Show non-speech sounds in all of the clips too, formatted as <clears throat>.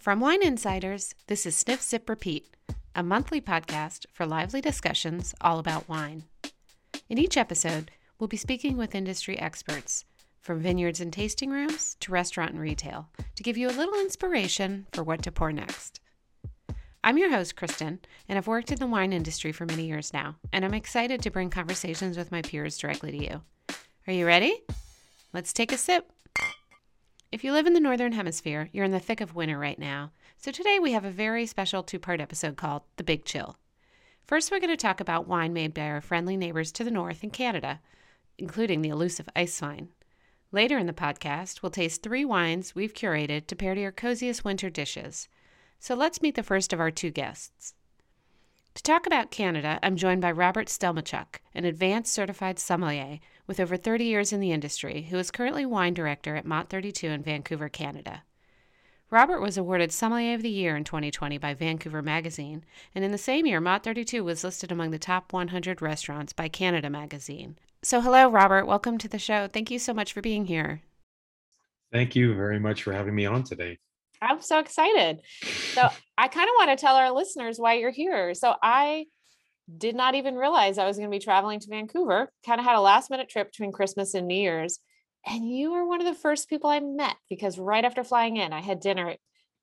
From Wine Insiders, this is Sniff Sip Repeat, a monthly podcast for lively discussions all about wine. In each episode, we'll be speaking with industry experts, from vineyards and tasting rooms to restaurant and retail, to give you a little inspiration for what to pour next. I'm your host, Kristen, and I've worked in the wine industry for many years now, and I'm excited to bring conversations with my peers directly to you. Are you ready? Let's take a sip. If you live in the Northern Hemisphere, you're in the thick of winter right now. So today we have a very special two part episode called The Big Chill. First, we're going to talk about wine made by our friendly neighbors to the north in Canada, including the elusive ice wine. Later in the podcast, we'll taste three wines we've curated to pair to your coziest winter dishes. So let's meet the first of our two guests. To talk about Canada, I'm joined by Robert Stelmachuk, an advanced certified sommelier with over 30 years in the industry, who is currently wine director at Mott 32 in Vancouver, Canada. Robert was awarded Sommelier of the Year in 2020 by Vancouver Magazine, and in the same year, Mott 32 was listed among the top 100 restaurants by Canada Magazine. So, hello, Robert. Welcome to the show. Thank you so much for being here. Thank you very much for having me on today. I'm so excited. So, I kind of want to tell our listeners why you're here. So, I did not even realize I was going to be traveling to Vancouver. Kind of had a last minute trip between Christmas and New Year's. And you were one of the first people I met because right after flying in, I had dinner at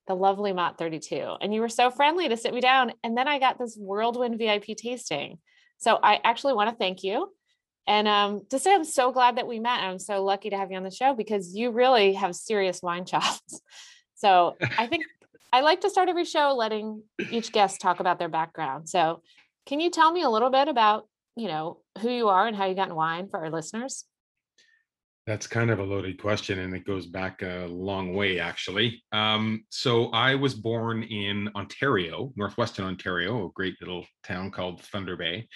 the lovely Mott 32. And you were so friendly to sit me down. And then I got this whirlwind VIP tasting. So I actually want to thank you. And um, to say I'm so glad that we met. I'm so lucky to have you on the show because you really have serious wine <laughs> chops. So I think <laughs> I like to start every show letting each guest talk about their background. So can you tell me a little bit about, you know, who you are and how you got in wine for our listeners? That's kind of a loaded question, and it goes back a long way, actually. Um, so I was born in Ontario, northwestern Ontario, a great little town called Thunder Bay.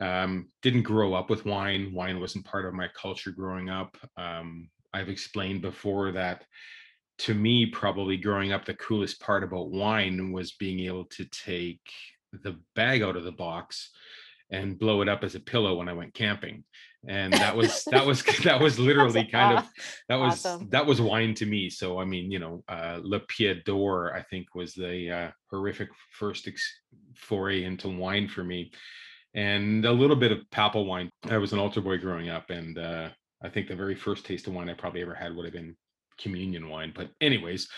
Um, didn't grow up with wine. Wine wasn't part of my culture growing up. Um, I've explained before that to me, probably growing up, the coolest part about wine was being able to take the bag out of the box and blow it up as a pillow when I went camping. And that was that was <laughs> that was <laughs> literally kind of that was awesome. that was wine to me. So I mean, you know, uh Le Piat d'Or, I think was the uh, horrific first ex- foray into wine for me. And a little bit of Papel wine. I was an altar boy growing up, and uh, I think the very first taste of wine I probably ever had would have been communion wine. But anyways,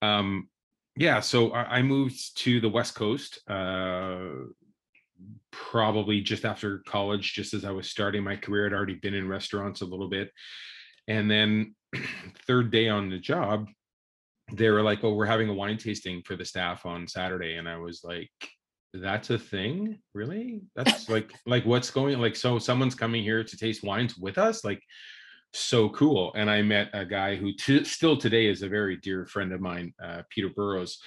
um, yeah, so I, I moved to the West Coast uh, probably just after college, just as I was starting my career. I'd already been in restaurants a little bit. And then, <clears throat> third day on the job, they were like, "Oh, we're having a wine tasting for the staff on Saturday," and I was like, "That's a thing, really? That's <laughs> like, like what's going? Like, so someone's coming here to taste wines with us? Like, so cool. And I met a guy who t- still today is a very dear friend of mine, uh, Peter Burrows,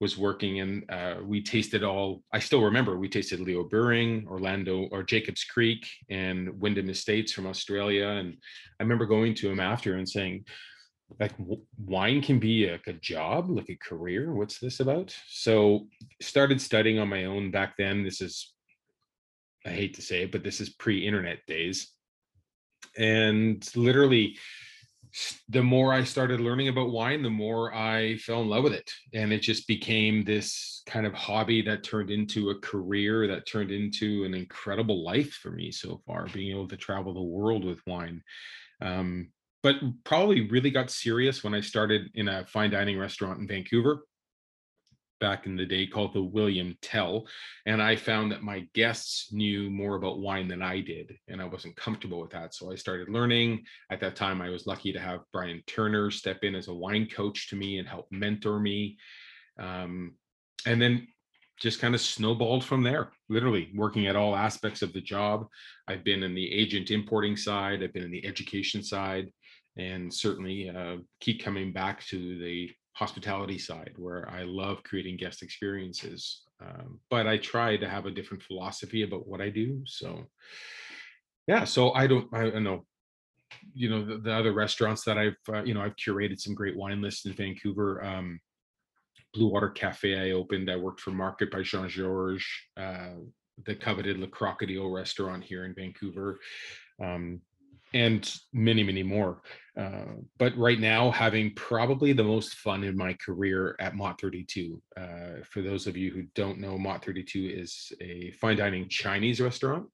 was working and uh, we tasted all, I still remember we tasted Leo Buring, Orlando or Jacobs Creek and Wyndham Estates from Australia. And I remember going to him after and saying, like wine can be a, a job, like a career. What's this about? So started studying on my own back then. This is, I hate to say it, but this is pre-internet days and literally the more I started learning about wine, the more I fell in love with it. And it just became this kind of hobby that turned into a career that turned into an incredible life for me so far, being able to travel the world with wine. Um, but probably really got serious when I started in a fine dining restaurant in Vancouver back in the day called the William Tell. And I found that my guests knew more about wine than I did. And I wasn't comfortable with that. So I started learning. At that time, I was lucky to have Brian Turner step in as a wine coach to me and help mentor me. Um, and then just kind of snowballed from there, literally working at all aspects of the job. I've been in the agent importing side, I've been in the education side, and certainly uh, keep coming back to the hospitality side where I love creating guest experiences. Um, but I try to have a different philosophy about what I do. So, yeah, so I don't, I, I know, you know, the, the, other restaurants that I've, uh, you know, I've curated some great wine lists in Vancouver. Um, Blue Water Cafe, I opened. I worked for Market by Jean Georges, uh, the coveted Le Crocodile restaurant here in Vancouver. Um, and many, many more. Uh, but right now, having probably the most fun in my career at Mott 32. Uh, for those of you who don't know, Mott 32 is a fine dining Chinese restaurant.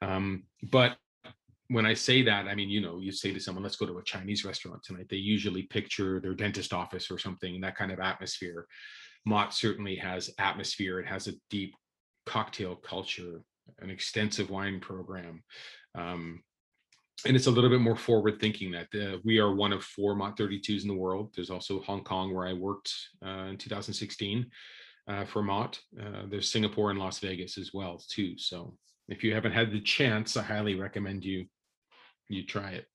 Um, but when I say that, I mean, you know, you say to someone, let's go to a Chinese restaurant tonight. They usually picture their dentist office or something, that kind of atmosphere. Mott certainly has atmosphere. It has a deep cocktail culture, an extensive wine program. Um, and it's a little bit more forward thinking that uh, we are one of four Mott 32s in the world. There's also Hong Kong, where I worked uh, in 2016 uh, for Mott. Uh, there's Singapore and Las Vegas as well, too. So if you haven't had the chance, I highly recommend you you try it.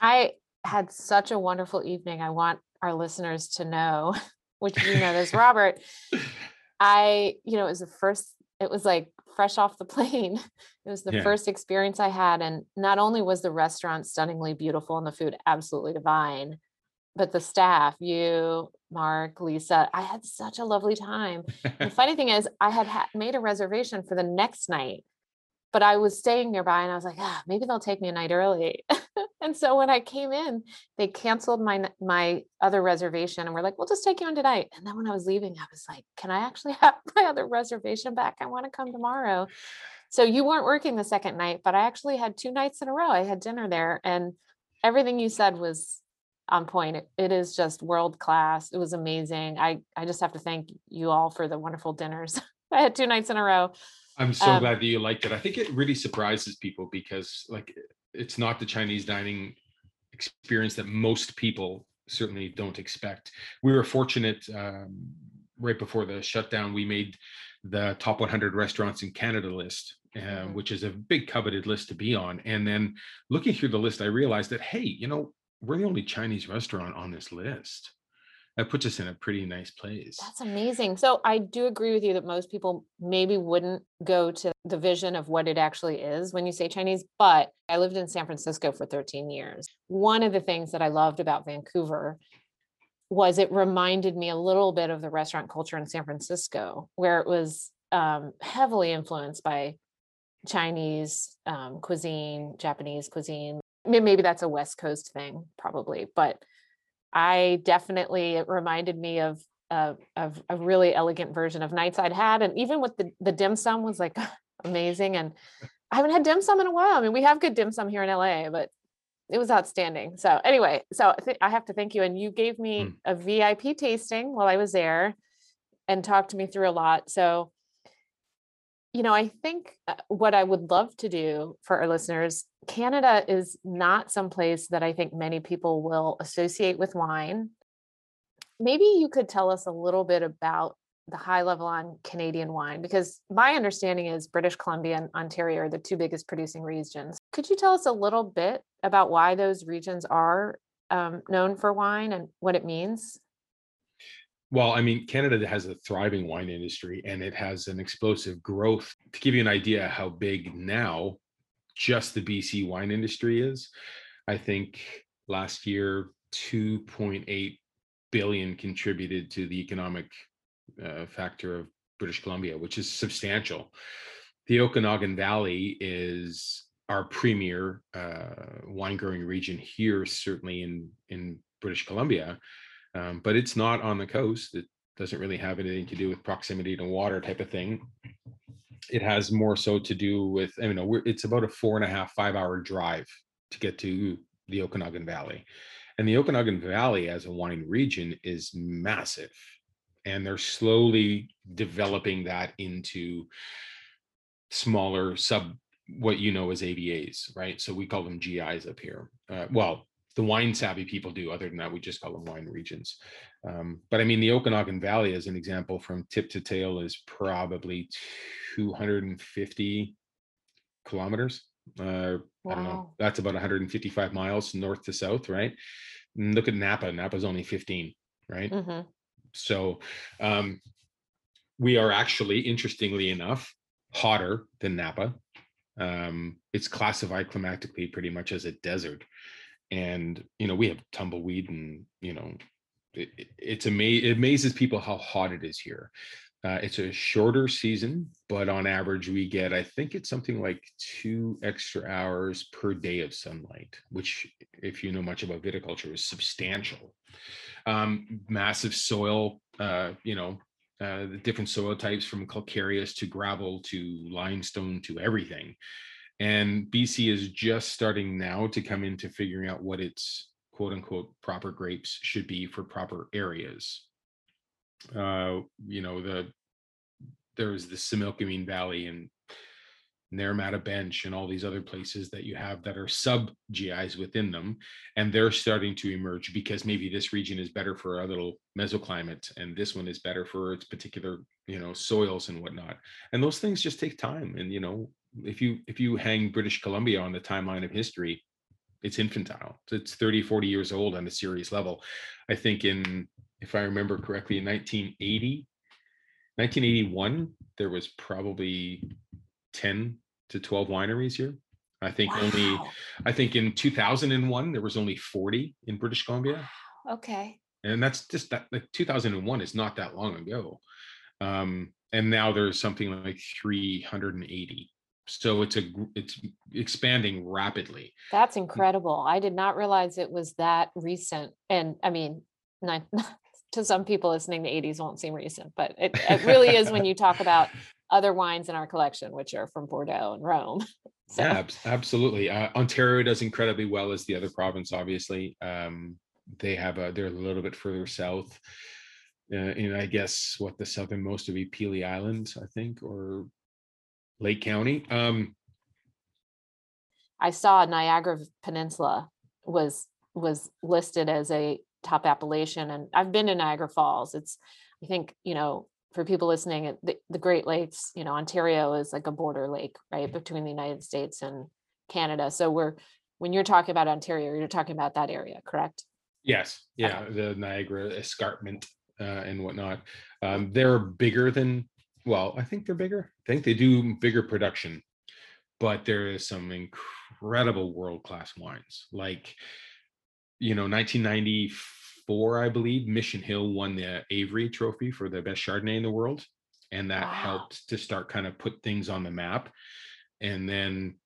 I had such a wonderful evening. I want our listeners to know, <laughs> which you know, there's Robert. <laughs> I, you know, it was the first, it was like fresh off the plane. <laughs> It was the yeah. first experience I had. And not only was the restaurant stunningly beautiful and the food absolutely divine, but the staff, you, Mark, Lisa, I had such a lovely time. the <laughs> funny thing is, I had ha- made a reservation for the next night but I was staying nearby and I was like, ah, maybe they'll take me a night early. <laughs> and so when I came in, they canceled my my other reservation and we're like, we'll just take you on tonight. And then when I was leaving, I was like, can I actually <laughs> have my other reservation back? I want to come tomorrow. So you weren't working the second night, but I actually had two nights in a row. I had dinner there and everything you said was on point. it, it is just world class. It was amazing. I I just have to thank you all for the wonderful dinners. <laughs> I had two nights in a row. I'm so um, glad that you liked it. I think it really surprises people because like it's not the Chinese dining experience that most people certainly don't expect. We were fortunate um, right before the shutdown, we made the top 100 restaurants in Canada list, uh, mm-hmm. which is a big coveted list to be on. And then looking through the list, I realized that, hey, you know, we're the only Chinese restaurant on this list that puts us in a pretty nice place. That's amazing. So I do agree with you that most people maybe wouldn't go to the vision of what it actually is when you say Chinese, but I lived in San Francisco for 13 years. One of the things that I loved about Vancouver was it reminded me a little bit of the restaurant culture in San Francisco, where it was um, heavily influenced by Chinese um, cuisine, Japanese cuisine. Maybe that's a West Coast thing, probably, but I definitely it reminded me of uh, of a really elegant version of nights I'd had, and even with the the dim sum was like <laughs> amazing. And I haven't had dim sum in a while. I mean, we have good dim sum here in LA, but it was outstanding. So anyway, so I, th- I have to thank you, and you gave me mm. a VIP tasting while I was there, and talked to me through a lot. So you know, I think uh, what I would love to do for our listeners, Canada is not someplace that I think many people will associate with wine. Maybe you could tell us a little bit about the high level on Canadian wine, because my understanding is British Columbia and Ontario are the two biggest producing regions. Could you tell us a little bit about why those regions are um, known for wine and what it means? Well, I mean, Canada has a thriving wine industry and it has an explosive growth. To give you an idea how big now just the BC wine industry is, I think last year 2.8 billion contributed to the economic uh, factor of British Columbia, which is substantial. The Okanagan Valley is our premier uh, wine growing region here, certainly in in British Columbia um, but it's not on the coast. It doesn't really have anything to do with proximity to water type of thing. It has more so to do with, I mean, it's about a four and a half, five hour drive to get to the Okanagan Valley. And the Okanagan Valley as a wine region is massive. And they're slowly developing that into smaller sub, what you know as AVAs, right? So we call them GIs up here. Uh, well, the wine savvy people do. Other than that, we just call them wine regions. Um, but I mean, the Okanagan Valley, as an example, from tip to tail, is probably 250 kilometers. Uh, wow. I don't know. That's about 155 miles north to south, right? And look at Napa. Napa's only 15, right? Mm-hmm. So um, we are actually, interestingly enough, hotter than Napa. Um, it's classified climatically pretty much as a desert and you know we have tumbleweed and you know it, it's ama- it amazes people how hot it is here Uh, it's a shorter season, but on average, we get, I think it's something like two extra hours per day of sunlight, which, if you know much about viticulture, is substantial. Um, massive soil, uh, you know, uh, the different soil types from calcareous to gravel to limestone to everything. And BC is just starting now to come into figuring out what its quote unquote proper grapes should be for proper areas uh, you know, the there's the Similkameen Valley and Naramata Bench and all these other places that you have that are sub GIs within them. And they're starting to emerge because maybe this region is better for a little mesoclimate and this one is better for its particular, you know, soils and whatnot. And those things just take time. And, you know, if you if you hang British Columbia on the timeline of history, it's infantile. It's 30, 40 years old on a serious level. I think in if I remember correctly, in 1980, 1981, there was probably 10 to 12 wineries here. I think wow. only, I think in 2001, there was only 40 in British Columbia. Okay. And that's just that, like 2001 is not that long ago. Um, and now there's something like 380 so it's a it's expanding rapidly that's incredible i did not realize it was that recent and i mean not, <laughs> to some people listening, the 80s won't seem recent, but it, it really is when you talk about <laughs> other wines in our collection, which are from Bordeaux and Rome. <laughs> So. Yeah, absolutely. Uh, Ontario does incredibly well as the other province. Obviously, um, they have a they're a little bit further south. Uh, and I guess what the southernmost would be Pelee Island, I think, or Lake County. Um, I saw Niagara Peninsula was was listed as a top appellation and i've been to niagara falls. It's i think you know for people listening the, the great lakes you know ontario is like a border lake right between the united states and canada. So we're when you're talking about ontario you're talking about that area correct? Yes. Yeah okay. the niagara escarpment uh, and whatnot. Um, they're bigger than well i think they're bigger. I think they do bigger production but there is some incredible world class wines. Like you know 1994 i believe mission hill won the avery trophy for the best chardonnay in the world and that wow. helped to start kind of put things on the map. And then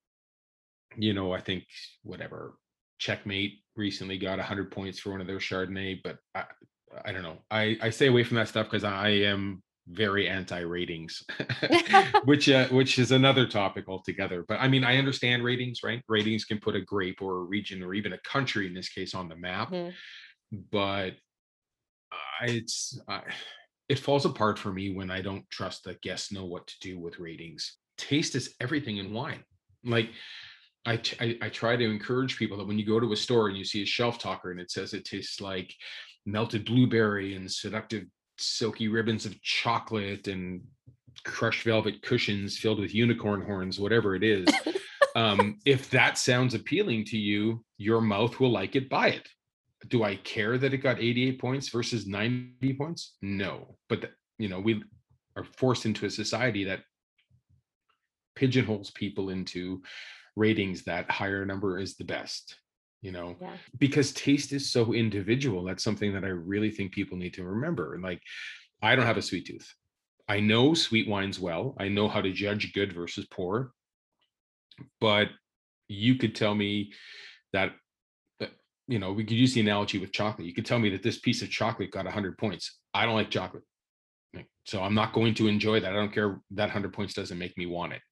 you know i think whatever checkmate recently got 100 points for one of their chardonnay but i, I don't know. I i stay away from that stuff because i am very anti ratings <laughs> <laughs> which uh, which is another topic altogether. But i mean i understand ratings right? Ratings can put a grape or a region or even a country in this case on the map. Mm-hmm. but uh, it's uh, it falls apart for me when i don't trust that guests know what to do with ratings. Taste is everything in wine. Like I, I, I try to encourage people that when you go to a store and you see a shelf talker and it says it tastes like melted blueberry and seductive silky ribbons of chocolate and crushed velvet cushions filled with unicorn horns, whatever it is. <laughs> um, if that sounds appealing to you, your mouth will like it, buy it. Do I care that it got 88 points versus 90 points? No. But, the, you know, we are forced into a society that pigeonholes people into ratings that higher number is the best you know yeah. because taste is so individual that's something that i really think people need to remember like i don't have a sweet tooth i know sweet wines well i know how to judge good versus poor but you could tell me that uh, you know we could use the analogy with chocolate you could tell me that this piece of chocolate got 100 points i don't like chocolate so I'm not going to enjoy that. I don't care. That 100 points doesn't make me want it.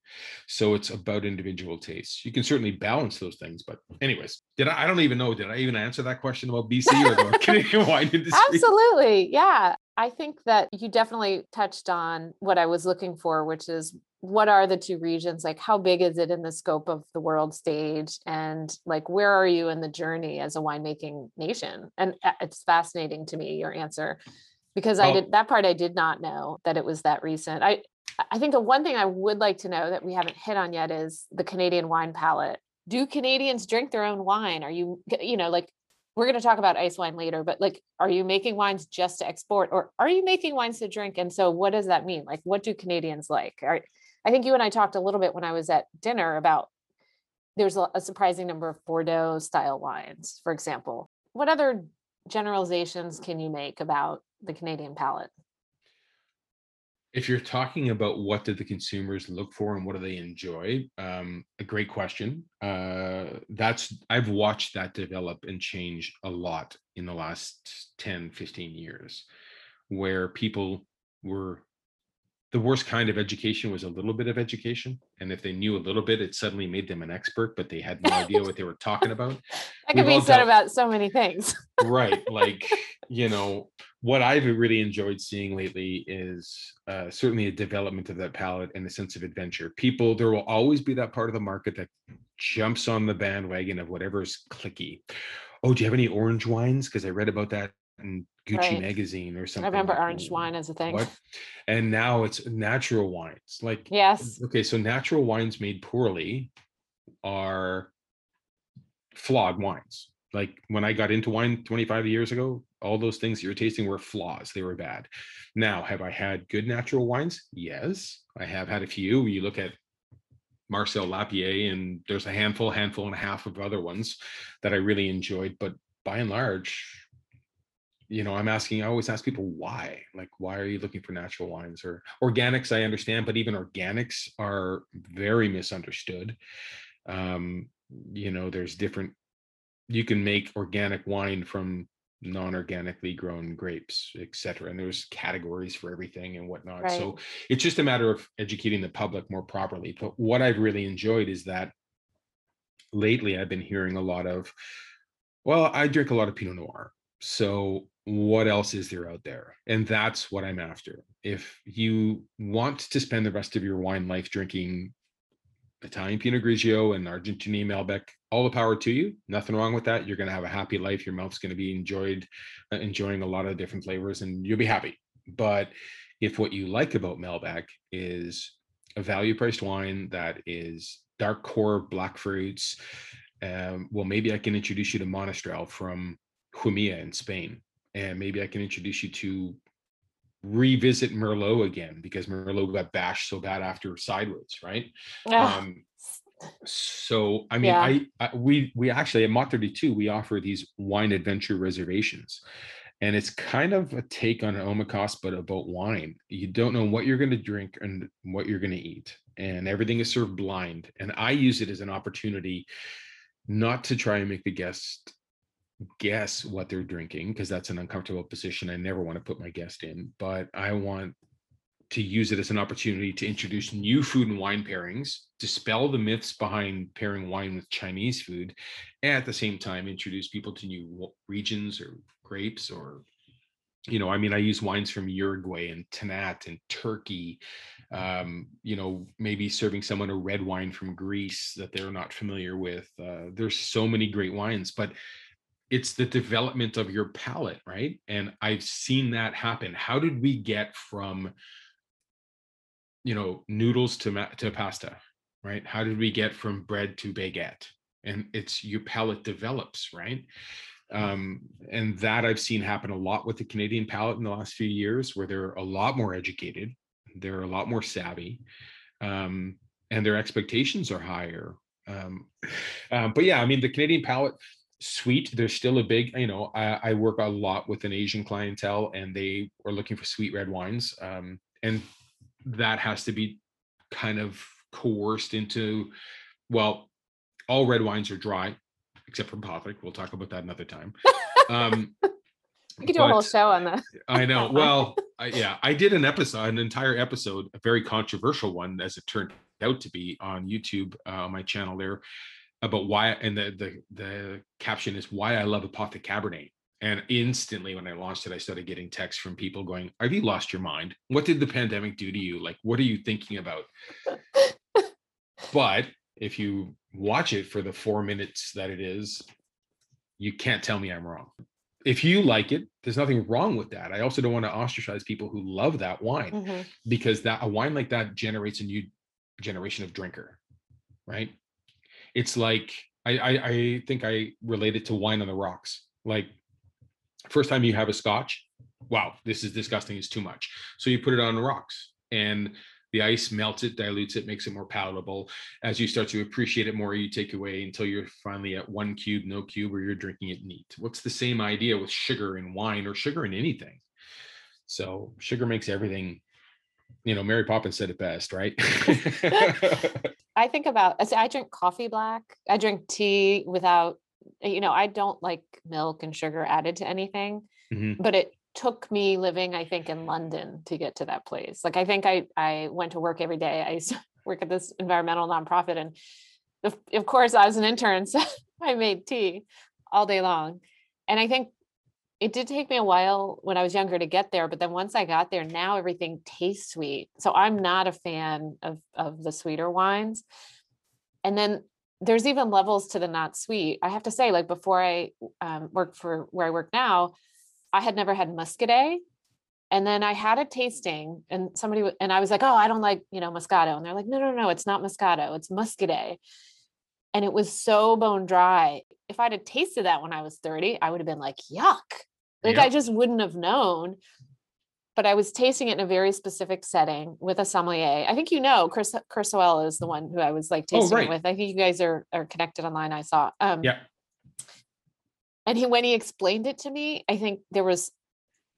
So it's about individual tastes. You can certainly balance those things. But, anyways, did I? I don't even know. Did I even answer that question about BC or the <laughs> <laughs> Canadian wine industry? Absolutely. Yeah. I think that you definitely touched on what I was looking for, which is what are the two regions? Like, how big is it in the scope of the world stage? And like, where are you in the journey as a winemaking nation? And uh, it's fascinating to me, your answer because I oh. did that part I did not know that it was that recent. I I think the one thing I would like to know that we haven't hit on yet is the Canadian wine palette. Do Canadians drink their own wine? Are you you know like we're going to talk about ice wine later, but like are you making wines just to export or are you making wines to drink? And so what does that mean? Like what do Canadians like? Are, I think you and I talked a little bit when I was at dinner about there's a, a surprising number of Bordeaux style wines, for example. What other generalizations can you make about the Canadian palate? if you're talking about what do the consumers look for and what do they enjoy um, a great question uh, that's i've watched that develop and change a lot in the last 10 15 years where people were the worst kind of education was a little bit of education and if they knew a little bit it suddenly made them an expert but they had no idea what they were talking about. <laughs> That could be said dealt, about so many things. <laughs> Right like you know what i've really enjoyed seeing lately is uh, certainly a development of that palate and a sense of adventure. People there will always be that part of the market that jumps on the bandwagon of whatever's clicky. Oh do you have any orange wines? Because i read about that in Gucci right. magazine or something. I remember orange wine as a thing. What? And now it's natural wines. Like yes. Okay, so natural wines made poorly are flawed wines. Like when I got into wine 25 years ago, all those things you're tasting were flaws. They were bad. Now, have I had good natural wines? Yes, I have had a few. You look at Marcel Lapierre, and there's a handful, handful and a half of other ones that I really enjoyed. But by and large, you know i'm asking i always ask people why? Like why are you looking for natural wines? Or organics i understand but even organics are very misunderstood. Um you know there's different you can make organic wine from non-organically grown grapes etc and there's categories for everything and whatnot. Right. so it's just a matter of educating the public more properly but what i've really enjoyed is that lately i've been hearing a lot of well i drink a lot of pinot noir. So what else is there out there? And that's what I'm after. If you want to spend the rest of your wine life drinking Italian Pinot Grigio and Argentinian Malbec, all the power to you. Nothing wrong with that. You're going to have a happy life. Your mouth's going to be enjoyed, uh, enjoying a lot of different flavors, and you'll be happy. But if what you like about Malbec is a value priced wine that is dark core black fruits, um, well, maybe I can introduce you to Monastrell from Jumilla in Spain and maybe I can introduce you to revisit Merlot again because Merlot got bashed so bad after Sideways, right? Yeah. Um, so I mean, yeah. I, I, we we actually at Mott 32 we offer these wine adventure reservations, and it's kind of a take on Omakase but about wine. You don't know what you're going to drink and what you're going to eat, and everything is served blind. And I use it as an opportunity not to try and make the guest guess what they're drinking because that's an uncomfortable position I never want to put my guest in, but I want to use it as an opportunity to introduce new food and wine pairings, dispel the myths behind pairing wine with Chinese food, and at the same time introduce people to new regions or grapes or you know, I mean, I use wines from Uruguay and Tannat and Turkey. Um, you know, maybe serving someone a red wine from Greece that they're not familiar with. Uh, there's so many great wines, but it's the development of your palate right? And i've seen that happen. How did we get from you know noodles to ma- to pasta right? How did we get from bread to baguette? And it's your palate develops right? Um, and that i've seen happen a lot with the canadian palate in the last few years where they're a lot more educated they're a lot more savvy um, and their expectations are higher. Um, <sighs> um, but yeah i mean the canadian palate sweet there's still a big you know I, I, work a lot with an asian clientele and they are looking for sweet red wines um, and that has to be kind of coerced into well all red wines are dry except for Apothic. we'll talk about that another time um, <laughs> we could do but, a whole show on <laughs> that i know well I, yeah i did an episode an entire episode a very controversial one as it turned out to be on youtube uh, on my channel there about why and the the the caption is why I love Apothic Cabernet. And instantly when I launched it, I started getting texts from people going, Have you lost your mind? What did the pandemic do to you? Like, what are you thinking about? but if you watch it for the four minutes that it is, you can't tell me I'm wrong. If you like it, there's nothing wrong with that. I also don't want to ostracize people who love that wine mm-hmm. because that a wine like that generates a new generation of drinker, right? It's like I, I, I think I relate it to wine on the rocks. Like first time you have a scotch, wow, this is disgusting. It's too much. So you put it on the rocks and the ice melts it, dilutes it, makes it more palatable. As you start to appreciate it more, you take away until you're finally at one cube, no cube, or you're drinking it neat. What's the same idea with sugar in wine or sugar in anything? So sugar makes everything you know, Mary Poppins said it best, right? <laughs> <laughs> I think about I drink coffee black. I drink tea without you know, I don't like milk and sugar added to anything. Mm-hmm. But it took me living, I think, in London to get to that place. Like I think I I went to work every day. I used to <laughs> work at this environmental nonprofit, and of, of course I was an intern, <laughs> so I made tea all day long. And I think it did take me a while when I was younger to get there, but then once I got there, now everything tastes sweet. So I'm not a fan of of the sweeter wines. And then there's even levels to the not sweet. I have to say, like before I um, worked for where I work now, I had never had muscadet. And then I had a tasting and somebody, and I was like, oh, I don't like, you know, Moscato. And they're like, no, no, no, it's not Moscato, it's muscadet. And it was so bone dry. If I'd have tasted that when I was 30, I would have been like, yuck. Like I just wouldn't have known. But I was tasting it in a very specific setting with a sommelier. I think you know Chris Chris Soel is the one who I was like oh, tasting oh, right. it with. I think you guys are are connected online. I saw. Um, yeah and he when he explained it to me i think there was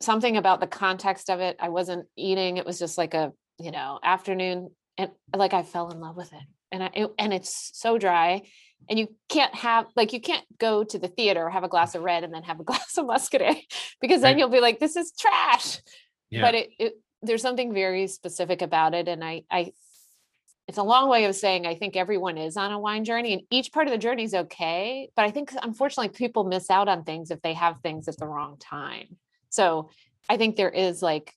something about the context of it i wasn't eating it was just like a you know afternoon and like i fell in love with it and I, it, and it's so dry and you can't have like you can't go to the theater have a glass of red and then have a <laughs> glass of muscadet because then you'll be like this is trash yeah. but it, it there's something very specific about it and i i it's a long way of saying I think everyone is on a wine journey and each part of the journey is okay. But I think unfortunately people miss out on things if they have things at the wrong time. So I think there is like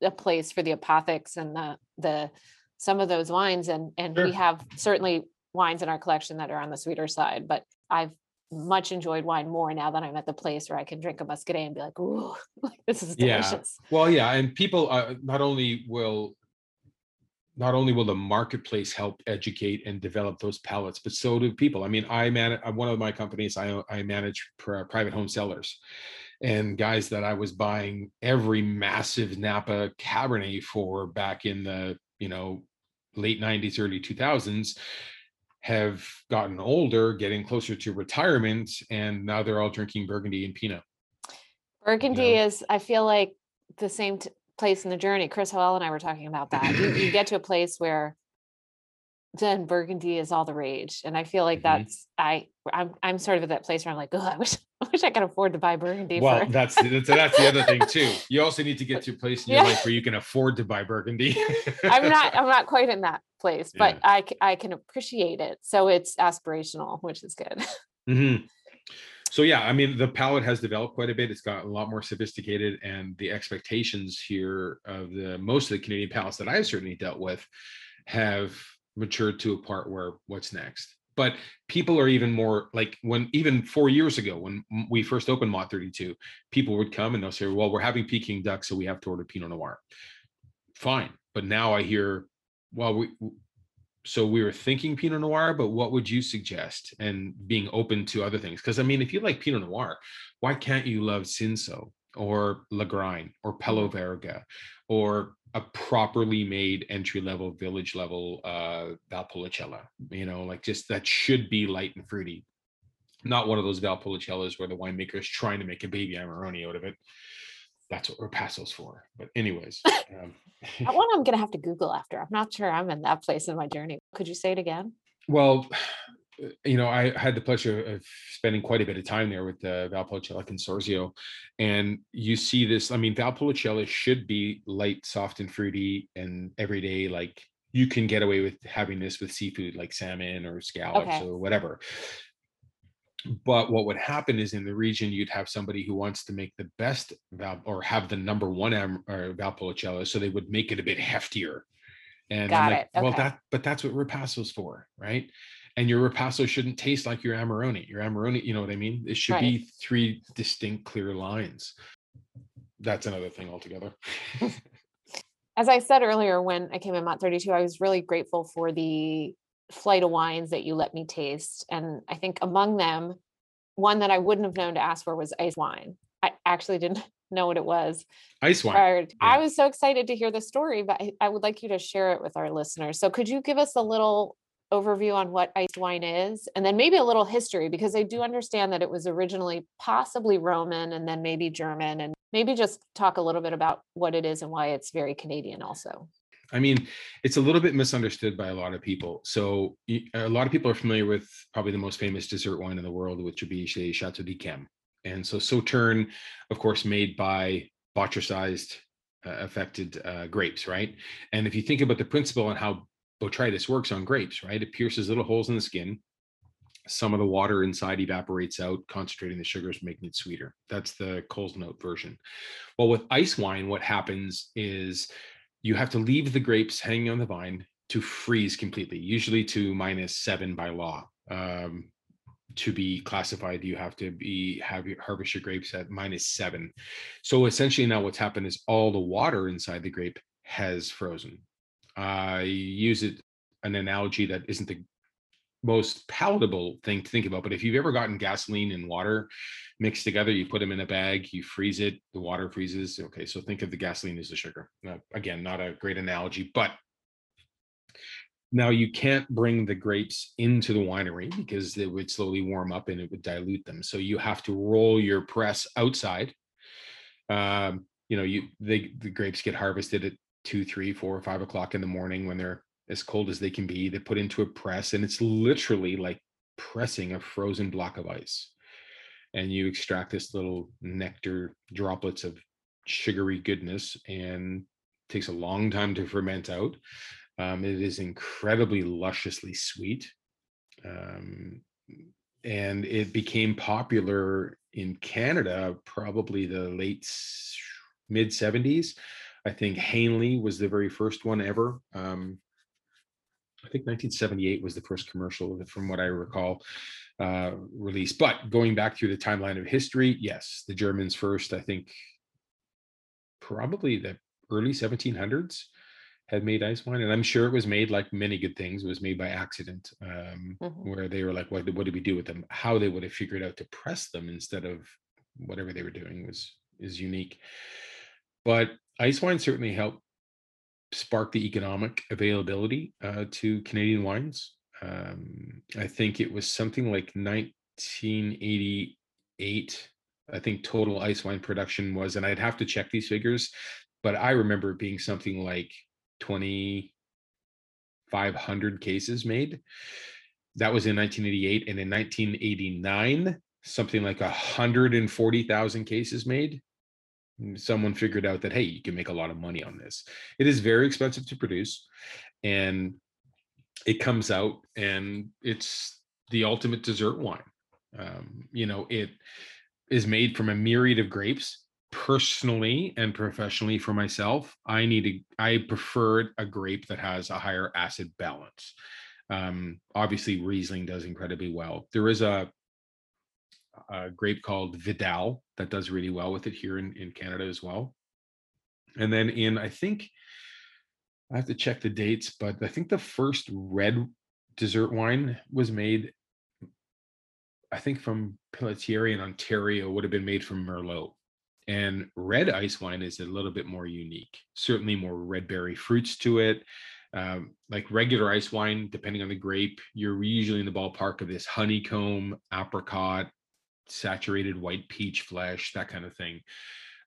a place for the apothics and the the some of those wines and and sure. we have certainly wines in our collection that are on the sweeter side, but I've much enjoyed wine more now that I'm at the place where I can drink a muscadet and be like, "Ooh, <laughs> this is delicious." Yeah. Well, yeah, and people uh, not only will not only will the marketplace help educate and develop those palettes, but so do people. I mean, I manage uh, one of my companies. I I manage pr- private home sellers, and guys that I was buying every massive Napa Cabernet for back in the you know late '90s, early 2000s have gotten older, getting closer to retirement, and now they're all drinking Burgundy and Pinot. Burgundy you know? is, I feel like, the same t- place in the journey. Chris Howell and I were talking about that. You, you get to a place where then Burgundy is all the rage, and I feel like mm-hmm. that's I I'm I'm sort of at that place where I'm like, <laughs> oh, I wish I wish I could afford to buy Burgundy. Well, for... <laughs> that's that's that's the other thing too. You also need to get to a place in your yeah. life where you can afford to buy Burgundy. <laughs> I'm not I'm not quite in that place, but yeah. I I can appreciate it. So it's aspirational, which is good. Mm-hmm so yeah i mean the palette has developed quite a bit it's got a lot more sophisticated and the expectations here of the most of the canadian palettes that i've certainly dealt with have matured to a part where what's next but people are even more like when even four years ago when we first opened Mott 32 people would come and they'll say well we're having peking duck so we have to order pinot noir fine but now i hear well we so we were thinking Pinot Noir, but what would you suggest? And being open to other things, because I mean, if you like Pinot Noir, why can't you love Cinsault or Lagrein or Pello mm-hmm. Verga or a properly made entry level village level uh Valpolicella? You know, like just that should be light and fruity, not one of those Valpolicellas where the winemaker is trying to make a baby Amarone out of it that's what Ripasso's for. But anyways, um, <laughs> that one I'm gonna have to Google after. I'm not sure I'm in that place in my journey. Could you say it again? Well, you know, I had the pleasure of spending quite a bit of time there with uh, Valpolicella Consorzio, and you see this. I mean, Valpolicella should be light, soft, and fruity, and everyday. Like you can get away with having this with seafood, like salmon or scallops okay. or whatever but what would happen is in the region you'd have somebody who wants to make the best val or have the number one am, or valpolicella so they would make it a bit heftier and Got like, it. Okay. well that but that's what ripasso's for right and your ripasso shouldn't taste like your amarone your amarone you know what i mean it should right. be three distinct clear lines that's another thing altogether as i said earlier when i came in mott 32 i was really grateful for the flight of wines that you let me taste. And I think among them, one that I wouldn't have known to ask for was ice wine. I actually didn't <laughs> know what it was. Ice wine. Yeah. I was so excited to hear the story, but I, I would like you to share it with our listeners. So could you give us a little overview on what ice wine is and then maybe a little history because I do understand that it was originally possibly Roman and then maybe German and maybe just talk a little bit about what it is and why it's very Canadian also. I mean, it's a little bit misunderstood by a lot of people. So a lot of people are familiar with probably the most famous dessert wine in the world, which would be Chateau d'Yquem. And so Sauternes, of course, made by botrytized uh, affected uh, grapes, right? And if you think about the principle and how botrytis works on grapes, right? It pierces little holes in the skin. Some of the water inside evaporates out, concentrating the sugars, making it sweeter. That's the Coles Note version. Well, with ice wine, what happens is you have to leave the grapes hanging on the vine to freeze completely, usually to minus seven by law. Um, to be classified, you have to be have your harvest your grapes at minus seven. So essentially, now what's happened is all the water inside the grape has frozen. I use it an analogy that isn't the most palatable thing to think about. But if you've ever gotten gasoline and water mixed together, you put them in a bag, you freeze it, the water freezes. Okay, so think of the gasoline as the sugar. again, not a great analogy, but now you can't bring the grapes into the winery because it would slowly warm up and it would dilute them. So you have to roll your press outside. Um, you know, you they the grapes get harvested at two, three, four, five o'clock in the morning when they're as cold as they can be. They put into a press, and it's literally like pressing a frozen block of ice. And you extract this little nectar droplets of sugary goodness, and takes a long time to ferment out. Um, it is incredibly lusciously sweet. Um, and it became popular in Canada probably the late mid 70s. I think Hainle was the very first one ever. Um, I think 1978 was the first commercial, from what I recall, uh, released. But going back through the timeline of history, yes, the Germans first. I think probably the early 1700s had made ice wine, and I'm sure it was made like many good things. It was made by accident, um, mm-hmm. where they were like, "What? What did we do with them?" How they would have figured out to press them instead of whatever they were doing was is unique. But ice wine certainly helped spark the economic availability uh, to Canadian wines. Um, I think it was something like 1988. I think total ice wine production was, and I'd have to check these figures, but I remember it being something like 2,500 cases made. That was in 1988. And in 1989, something like 140,000 cases made someone figured out that hey you can make a lot of money on this. It is very expensive to produce and it comes out and it's the ultimate dessert wine. Um, you know it is made from a myriad of grapes personally and professionally for myself i need to i prefer a grape that has a higher acid balance. Um, obviously riesling does incredibly well. There is a a grape called Vidal that does really well with it here in, in Canada as well. And then in, I think, I have to check the dates, but I think the first red dessert wine was made, I think from Pillitteri in Ontario, would have been made from Merlot. And red ice wine is a little bit more unique, certainly more red berry fruits to it. Um, like regular ice wine, depending on the grape, you're usually in the ballpark of this honeycomb, apricot, saturated white peach flesh, that kind of thing.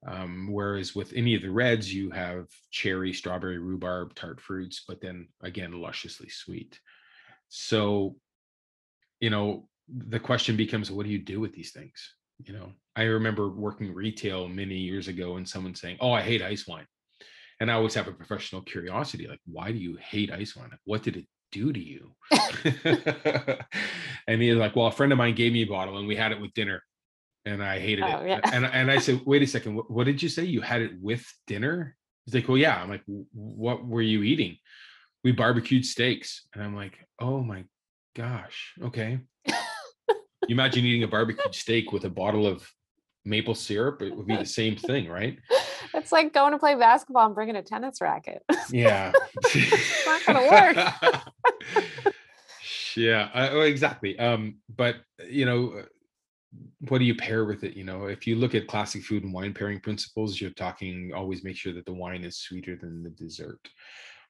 Um, whereas with any of the reds, you have cherry, strawberry, rhubarb, tart fruits, but then again, lusciously sweet. So, you know, the question becomes, what do you do with these things? You know, I remember working retail many years ago and someone saying, Oh, I hate ice wine. And I always have a professional curiosity like, why do you hate ice wine? What did it do to you? <laughs> and he's like, well, a friend of mine gave me a bottle and we had it with dinner and I hated oh, it. Yeah. And, and I said, wait a second, what, what, did you say? You had it with dinner? He's like, well, yeah. I'm like, what were you eating? We barbecued steaks. And I'm like, oh my gosh. Okay. <laughs> you imagine eating a barbecued steak with a bottle of maple syrup, it would be the same thing, right? It's like going to play basketball and bringing a tennis racket. Yeah. <laughs> it's not going to work. Yeah, uh, oh, exactly. Um, but you know, uh, what do you pair with it? You know, if you look at classic food and wine pairing principles, you're talking always make sure that the wine is sweeter than the dessert.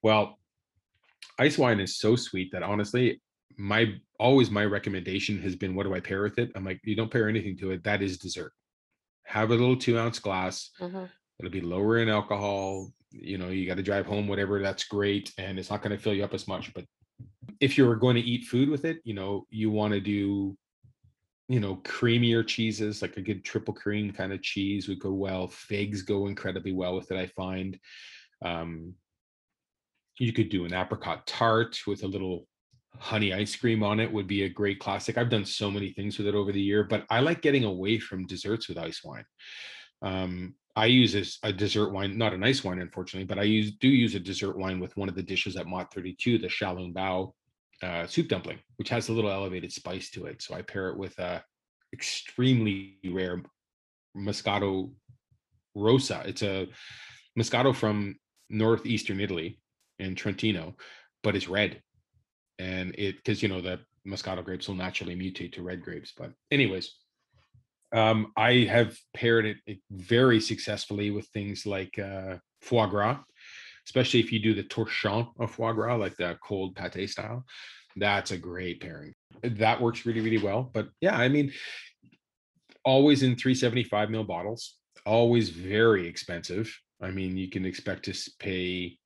Well, ice wine is so sweet that honestly, my always my recommendation has been what do I pair with it? I'm like, you don't pair anything to it. That is dessert have a little two ounce glass. Mm-hmm. It'll be lower in alcohol. you know you got to drive home whatever that's great and it's not going to fill you up as much but if you're going to eat food with it you know you want to do you know creamier cheeses like a good triple cream kind of cheese would go well. Figs go incredibly well with it i find. Um you could do an apricot tart with a little honey ice cream on it would be a great classic. I've done so many things with it over the year but i like getting away from desserts with ice wine. Um I use a, a dessert wine, not a nice wine, unfortunately, but I use do use a dessert wine with one of the dishes at Mott 32, the Xiaolong Bao uh, soup dumpling, which has a little elevated spice to it. So I pair it with a extremely rare Moscato Rosa. It's a Moscato from northeastern Italy in Trentino, but it's red, and it because you know the Moscato grapes will naturally mutate to red grapes. But anyways, um, I have paired it very successfully with things like uh, foie gras, especially if you do the torchon of foie gras, like the cold pate style. That's a great pairing. That works really, really well. But yeah, I mean, always in 375 mil bottles, always very expensive. I mean, you can expect to pay,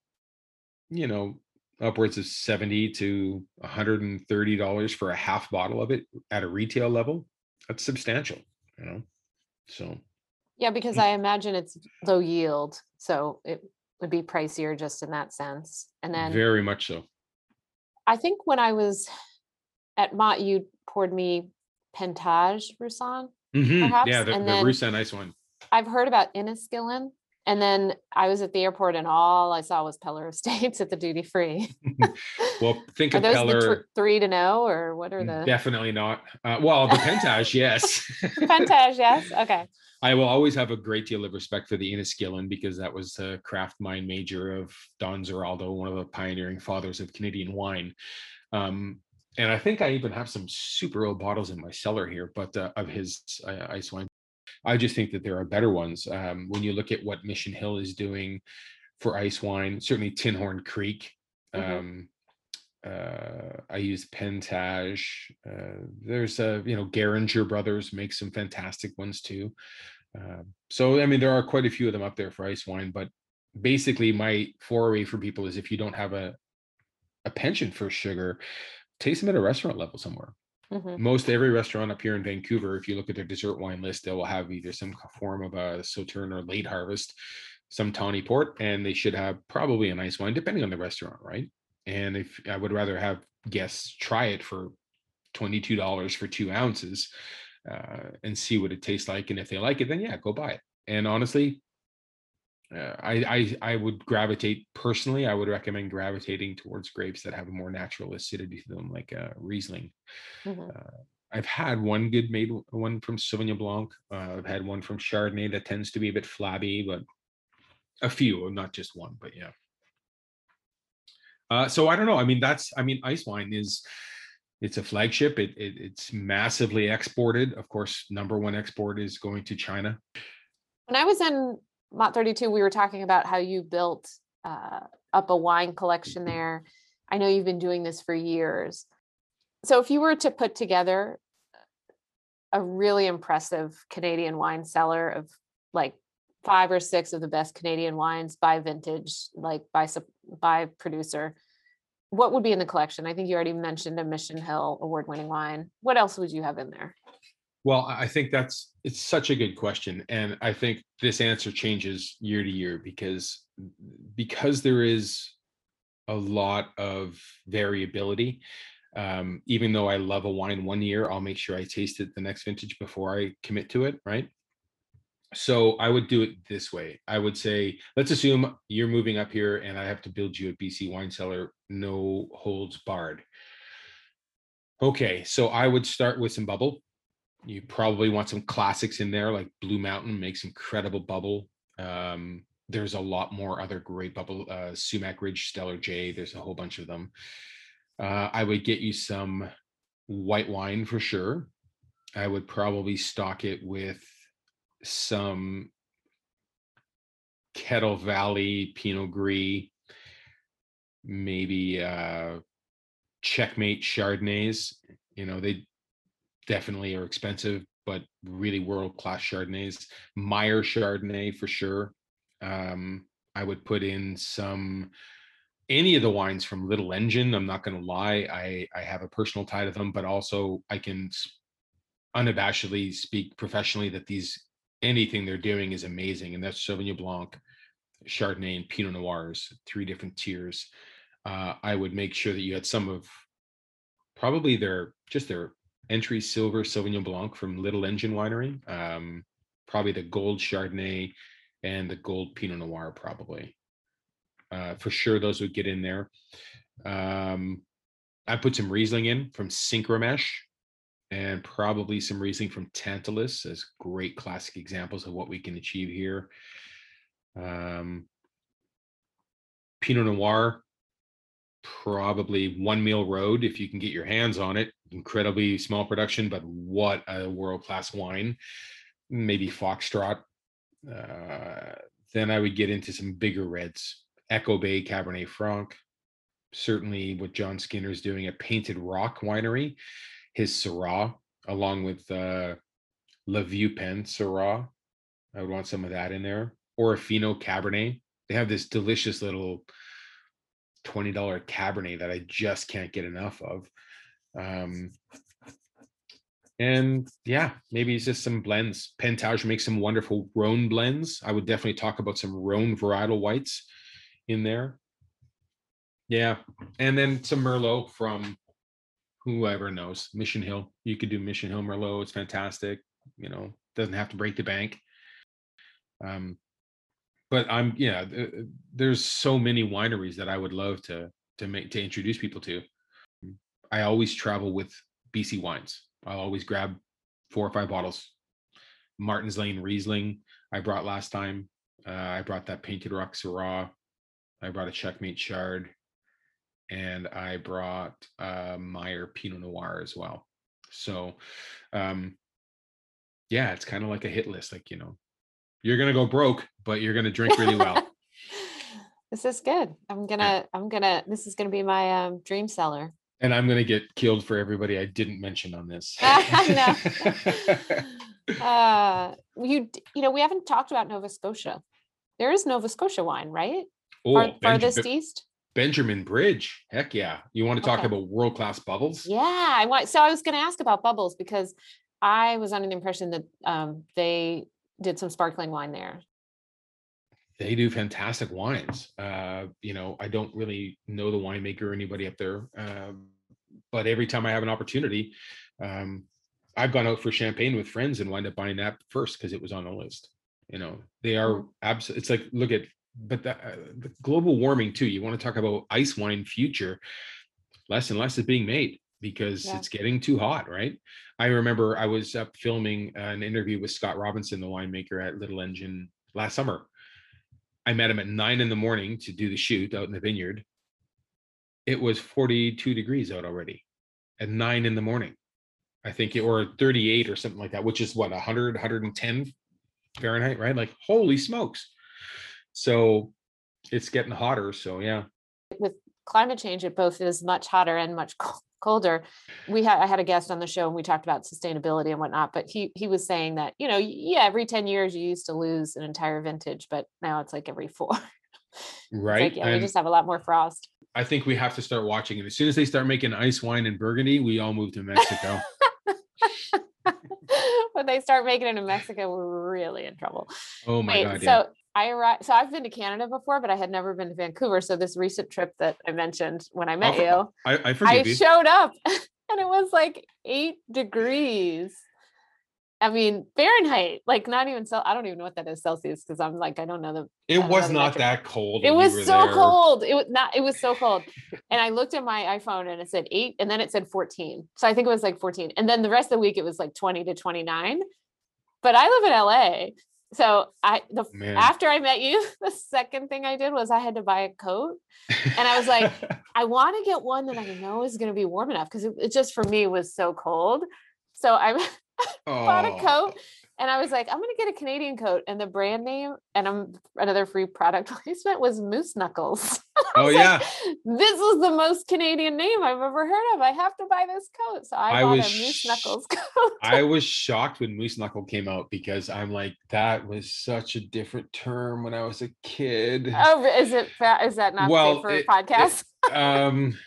you know, upwards of 70 to 130 dollars for a half bottle of it at a retail level. That's substantial you know so yeah because mm. i imagine it's low yield so it would be pricier just in that sense and then very much so i think when i was at mott you poured me pentage roussanne mm-hmm. perhaps yeah the, and the then nice one i've heard about Inniskillin and then I was at the airport, and all I saw was Peller Estates at the duty free. <laughs> well, think of those Peller. The tr- three to know, or what are the? Definitely not. Uh, well, the Pentage, yes. <laughs> Pentage, yes. Okay. I will always have a great deal of respect for the Inniskillin because that was a craft mine major of Don Ziraldo, one of the pioneering fathers of Canadian wine. Um, and I think I even have some super old bottles in my cellar here, but uh, of his uh, ice wine. I just think that there are better ones. Um, when you look at what Mission Hill is doing for ice wine, certainly Tinhorn Creek. Mm-hmm. Um, uh, I use Pentage. Uh, there's a you know Gehringer Brothers make some fantastic ones too. Uh, so I mean there are quite a few of them up there for ice wine, but basically my foray for people is if you don't have a a penchant for sugar, taste them at a restaurant level somewhere. Mm-hmm. Most every restaurant up here in Vancouver, if you look at their dessert wine list, they will have either some form of a Sauterne or late harvest, some tawny port, and they should have probably a nice wine, depending on the restaurant, right? And if I would rather have guests try it for $22 for two ounces uh, and see what it tastes like. And if they like it, then yeah, go buy it. And honestly, uh, I, I I would gravitate personally. I would recommend gravitating towards grapes that have a more natural acidity to them, like uh, Riesling. Mm-hmm. Uh, I've had one good made one from Sauvignon Blanc. Uh, I've had one from Chardonnay that tends to be a bit flabby, but a few, not just one, but yeah. Uh, so I don't know. I mean, that's I mean, ice wine is it's a flagship. It, it it's massively exported. Of course, number one export is going to China. When I was in Mott 32, we were talking about how you built uh, up a wine collection there. I know you've been doing this for years. So, if you were to put together a really impressive Canadian wine cellar of like five or six of the best Canadian wines by vintage, like by by producer, what would be in the collection? I think you already mentioned a Mission Hill award-winning wine. What else would you have in there? Well, I think that's it's such a good question, and I think this answer changes year to year because because there is a lot of variability. Um, even though I love a wine one year, I'll make sure I taste it the next vintage before I commit to it. Right. So I would do it this way. I would say, let's assume you're moving up here and I have to build you a BC wine cellar, no holds barred. Okay, so I would start with some bubble you probably want some classics in there, like Blue Mountain makes incredible bubble. Um, there's a lot more other great bubble, uh, Sumac Ridge, Steller's Jay. There's a whole bunch of them. Uh, I would get you some white wine for sure. I would probably stock it with some Kettle Valley Pinot Gris, maybe uh, Checkmate Chardonnays. You know, they definitely are expensive, but really world class Chardonnays. Meyer Chardonnay for sure. Um, I would put in some any of the wines from Little Engine. I'm not going to lie, I I have a personal tie to them, but also I can unabashedly speak professionally that these anything they're doing is amazing, and that's Sauvignon Blanc, Chardonnay, and Pinot Noirs, three different tiers. Uh, I would make sure that you had some of probably their just their entry silver Sauvignon Blanc from Little Engine Winery, um, probably the gold Chardonnay and the gold Pinot Noir, probably. Uh, for sure, those would get in there. Um, I put some Riesling in from Synchromesh and probably some Riesling from Tantalus as great classic examples of what we can achieve here. Um, Pinot Noir, probably One Mill Road if you can get your hands on it. Incredibly small production, but what a world class wine. Maybe Foxtrot. Uh, then I would get into some bigger reds. Echo Bay Cabernet Franc. Certainly what John Skinner's doing at Painted Rock Winery, his Syrah, along with uh, Le Vieux Pin Syrah. I would want some of that in there. Orofino Cabernet. They have this delicious little $20 Cabernet that I just can't get enough of. Um, and yeah, maybe it's just some blends. Pentage makes some wonderful Rhone blends. I would definitely talk about some Rhone varietal whites in there. Yeah, and then some Merlot from whoever knows Mission Hill. You could do Mission Hill Merlot. It's fantastic. You know, doesn't have to break the bank. Um, but I'm yeah. There's so many wineries that I would love to to make to introduce people to. I always travel with BC wines. I'll always grab four or five bottles. Martin's Lane Riesling I brought last time. Uh, I brought that Painted Rock Syrah. I brought a Checkmate Chard, and I brought uh, Meyer Pinot Noir as well. So, um, yeah, it's kind of like a hit list. Like you know, you're gonna go broke, but you're gonna drink really well. <laughs> this is good. I'm gonna. Yeah. I'm gonna. This is gonna be my um, dream cellar. And I'm gonna get killed for everybody I didn't mention on this. <laughs> <laughs> uh, you you know we haven't talked about Nova Scotia. There is Nova Scotia wine, right? Oh, Far, farthest east. Benjamin Bridge. Heck yeah. You want to talk okay. about world class bubbles? Yeah, I want. So I was going to ask about bubbles because I was under the impression that um, they did some sparkling wine there. They do fantastic wines. Uh, you know, I don't really know the winemaker or anybody up there, uh, but every time I have an opportunity, um, I've gone out for champagne with friends and wind up buying that first because it was on the list. You know, they are mm-hmm. absolutely. It's like look at but the, uh, the global warming too. You want to talk about ice wine future? Less and less is being made because yeah. it's getting too hot, right? I remember I was up filming uh, an interview with Scott Robinson, the winemaker at Little Engine last summer. I met him at nine in the morning to do the shoot out in the vineyard. It was 42 degrees out already at nine in the morning. I think it or 38 or something like that, which is what 100, 110 Fahrenheit, right? Like, holy smokes. So it's getting hotter. So yeah. Climate change, it both is much hotter and much <laughs> colder. We had I had a guest on the show and we talked about sustainability and whatnot, but he he was saying that, you know, yeah, every 10 years you used to lose an entire vintage, but now it's like every four. <laughs> right. Like, yeah, we just have a lot more frost. I think we have to start watching it. As soon as they start making ice wine in Burgundy, we all move to Mexico. <laughs> when they start making it in Mexico, we're really in trouble. Oh my Wait, god! Yeah. So I arrived. So I've been to Canada before, but I had never been to Vancouver. So this recent trip that I mentioned when I met oh, you, I, I, I showed up, <laughs> and it was like eight degrees. I mean Fahrenheit, like not even so. I don't even know what that is Celsius because I'm like I don't know the. It was not that cold. It was so there. cold. It was not. It was so cold, <laughs> and I looked at my iPhone and it said eight, and then it said fourteen. So I think it was like fourteen, and then the rest of the week it was like twenty to twenty nine. But I live in LA, so I the Man. after I met you, <laughs> the second thing I did was I had to buy a coat, and I was like, <laughs> I want to get one that I know is going to be warm enough because it, it, just for me was so cold. So I <laughs> bought a coat and I was like, I'm gonna get a Canadian coat, and the brand name and I'm another free product <laughs> placement was Moose Knuckles. <laughs> Oh yeah. this is the most Canadian name I've ever heard of. I have to buy this coat. So I, I bought was a Moose Knuckles <laughs> coat. I was shocked when Moose Knuckle came out because I'm like, that was such a different term when I was a kid. oh, is it? Is that not Well, for it- it- podcast? Um,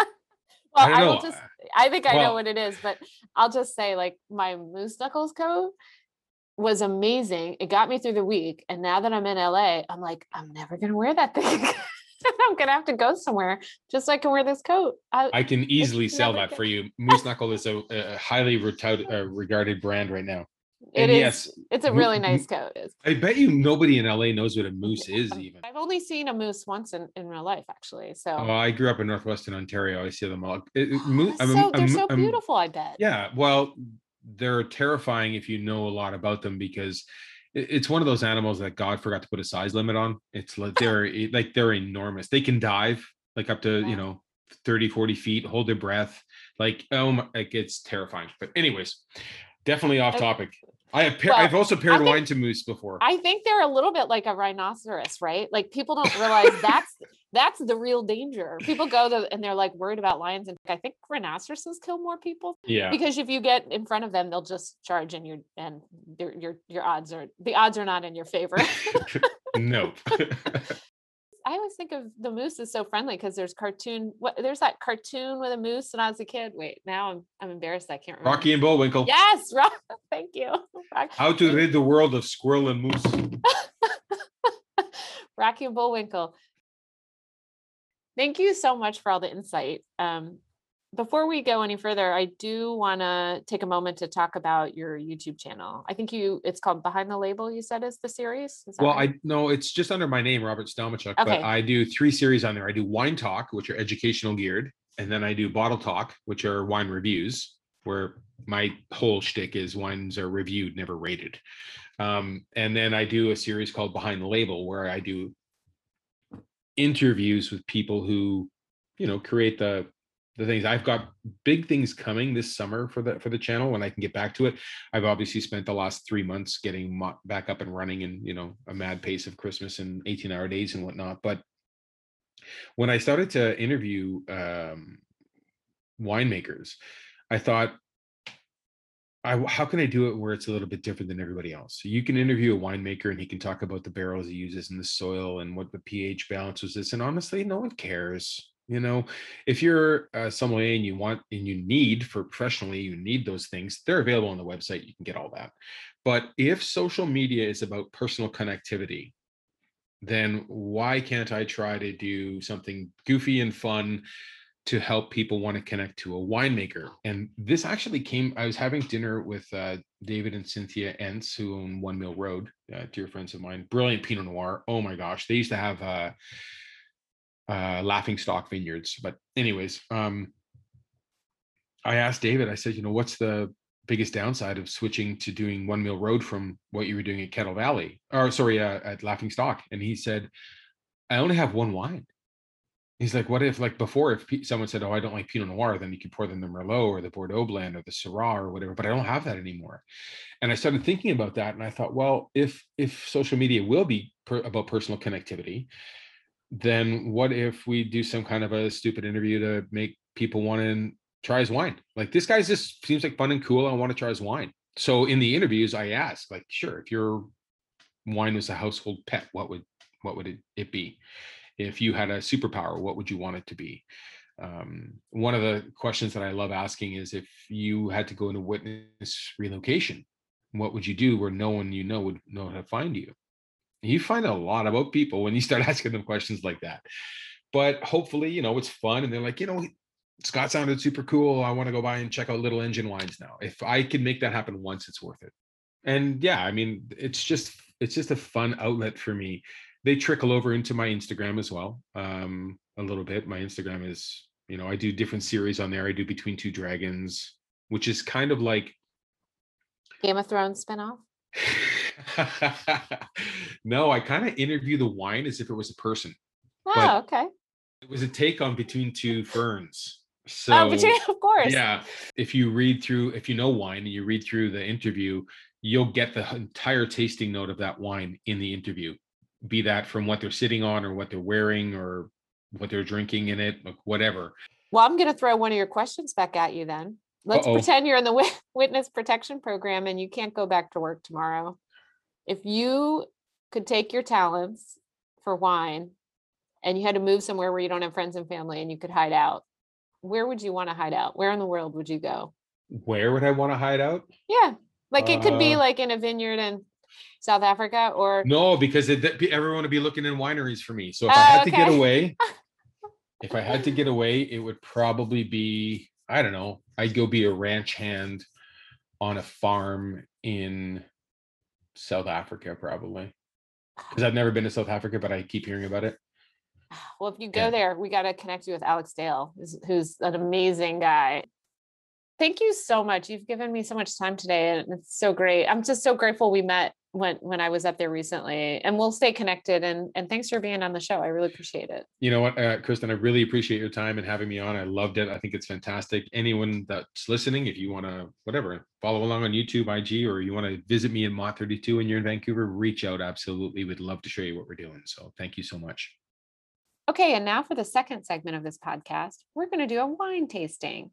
well, I don't will just. I think I know what it is, but I'll just say, like, my Moose Knuckles coat was amazing. It got me through the week, and now that I'm in LA, I'm like, I'm never gonna wear that thing. <laughs> I'm gonna have to go somewhere just so I can wear this coat. I, I can easily sell that for you. <laughs> Moose Knuckle is a, a highly retouted, uh, regarded brand right now. it and is. yes, it's a really mo- nice coat. I bet you nobody in LA knows what a moose is even. I've only seen a moose once in, in real life, actually. So Oh, I grew up in northwestern Ontario. I see them all. It- Oh, moo- that's I'm they're I'm- so I'm- beautiful. I bet. Yeah, well, they're terrifying if you know a lot about them because it's one of those animals that God forgot to put a size limit on. It's like <laughs> they're like they're enormous. They can dive like up to, you know, 30, 40 feet, hold their breath. Like, oh my, like it's terrifying. But anyways, definitely off topic. I have Well, I've also paired think- wine to moose before. I think they're a little bit like a rhinoceros, right? Like people don't realize that's that's the real danger. People go to and they're like worried about lions, and I think rhinoceroses kill more people yeah. because if you get in front of them, they'll just charge, and your and your your your odds are the odds are not in your favor. <laughs> nope. <laughs> <laughs> I always think of the moose as so friendly because there's cartoon. What there's that cartoon with a moose when I was a kid. Wait, now I'm I'm embarrassed. I can't remember. Rocky and Bullwinkle. Yes, Rock. <laughs> Thank you. Rock- How to rid the world of squirrel and moose. <laughs> Rocky and Bullwinkle. Thank you so much for all the insight. Um, before we go any further, I do want to take a moment to talk about your YouTube channel. I think you it's called Behind the Label. You said is the series. Is that Well, right? I no, it's just under my name, Robert Stelmachuk. Okay. But I do three series on there. I do wine talk, which are educational geared, and then I do bottle talk, which are wine reviews, where my whole shtick is wines are reviewed, never rated. Um, and then I do a series called Behind the Label, where I do interviews with people who, you know, create the the things. I've got big things coming this summer for the for the channel when I can get back to it. I've obviously spent the last three months getting back up and running and you know a mad pace of Christmas and 18 hour days and whatnot. But when I started to interview um, winemakers, I thought, I, how can I do it where it's a little bit different than everybody else? So you can interview a winemaker and he can talk about the barrels he uses and the soil and what the pH balance was this. And honestly, no one cares. You know, if you're a sommelier and you want and you need for professionally, you need those things, they're available on the website. You can get all that. But if social media is about personal connectivity, then why can't I try to do something goofy and fun to help people want to connect to a winemaker? And this actually came, I was having dinner with uh, David and Cynthia Enns, who own One Mill Road, uh, dear friends of mine, brilliant Pinot Noir. Oh my gosh, they used to have uh, Laughing Stock Vineyards. But, anyways, um, I asked David, I said, you know, what's the biggest downside of switching to doing One Mill Road from what you were doing at Kettle Valley, or sorry, uh, at Laughing Stock? And he said, I only have one wine. He's like, what if, like before, if someone said, oh, I don't like Pinot Noir, then you could pour them the Merlot or the Bordeaux blend or the Syrah or whatever, but I don't have that anymore. And I started thinking about that, and I thought, well, if if social media will be per- about personal connectivity, then what if we do some kind of a stupid interview to make people want to try his wine? Like this guy's just seems like fun and cool. I want to try his wine. So in the interviews, I ask, like, sure, if your wine was a household pet, what would what would it, it be? If you had a superpower, what would you want it to be? Um, one of the questions that I love asking is if you had to go into witness relocation, what would you do where no one you know would know how to find you? You find a lot about people when you start <laughs> asking them questions like that. But hopefully, you know, it's fun and they're like, you know, Scott sounded super cool. I want to go by and check out Little Engine Wines now. If I can make that happen once, it's worth it. And yeah, I mean, it's just it's just a fun outlet for me. They trickle over into my Instagram as well, um, a little bit. My Instagram is, you know, I do different series on there. I do Between Two Dragons, which is kind of like Game of Thrones spinoff. <laughs> <laughs> no, I kind of interview the wine as if it was a person. Oh, But- okay. It was a take on Between Two Ferns. Oh, so oh, <laughs> you- of course. yeah, if you read through, if you know wine and you read through the interview, you'll get the entire tasting note of that wine in the interview, be that from what they're sitting on or what they're wearing or what they're drinking in it, whatever. Well, I'm going to throw one of your questions back at you then. Let's Uh-oh. pretend you're in the <laughs> witness protection program and you can't go back to work tomorrow. If you could take your talents for wine and you had to move somewhere where you don't have friends and family and you could hide out, where would you want to hide out? Where in the world would you go? Where would I want to hide out? Yeah. Like it could uh, be like in a vineyard in South Africa or No, because it, everyone would be looking in wineries for me. So if I had okay. to get away, <laughs> if I had to get away, it would probably be I don't know. I'd go be a ranch hand on a farm in South Africa, probably. Because I've oh. never been to South Africa, but I keep hearing about it. <sighs> Well, if you go yeah. there, we got to connect you with Alex Dale, who's, who's an amazing guy. Thank you so much. You've given me so much time today, and it's so great. I'm just so grateful we met when when I was up there recently, and we'll stay connected. And and thanks for being on the show. I really appreciate it. You know what, uh, Kristen, I really appreciate your time and having me on. I loved it. I think it's fantastic. Anyone that's listening, if you want to, whatever, follow along on YouTube, IG, or you want to visit me in Mott 32 and you're in Vancouver, reach out. Absolutely, would love to show you what we're doing. So thank you so much. Okay, and now for the second segment of this podcast, we're going to do a wine tasting.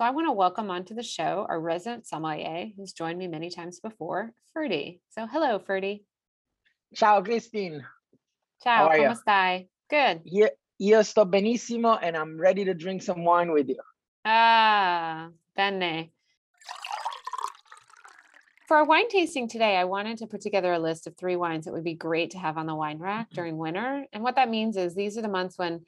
So I want to welcome onto the show our resident sommelier who's joined me many times before, Ferdy. So hello, Ferdy. Ciao, Christine. Ciao, come you? stai? Good. Io, io sto benissimo and I'm ready to drink some wine with you. Ah, bene. For our wine tasting today, I wanted to put together a list of three wines that would be great to have on the wine rack mm-hmm. during winter. And what that means is these are the months when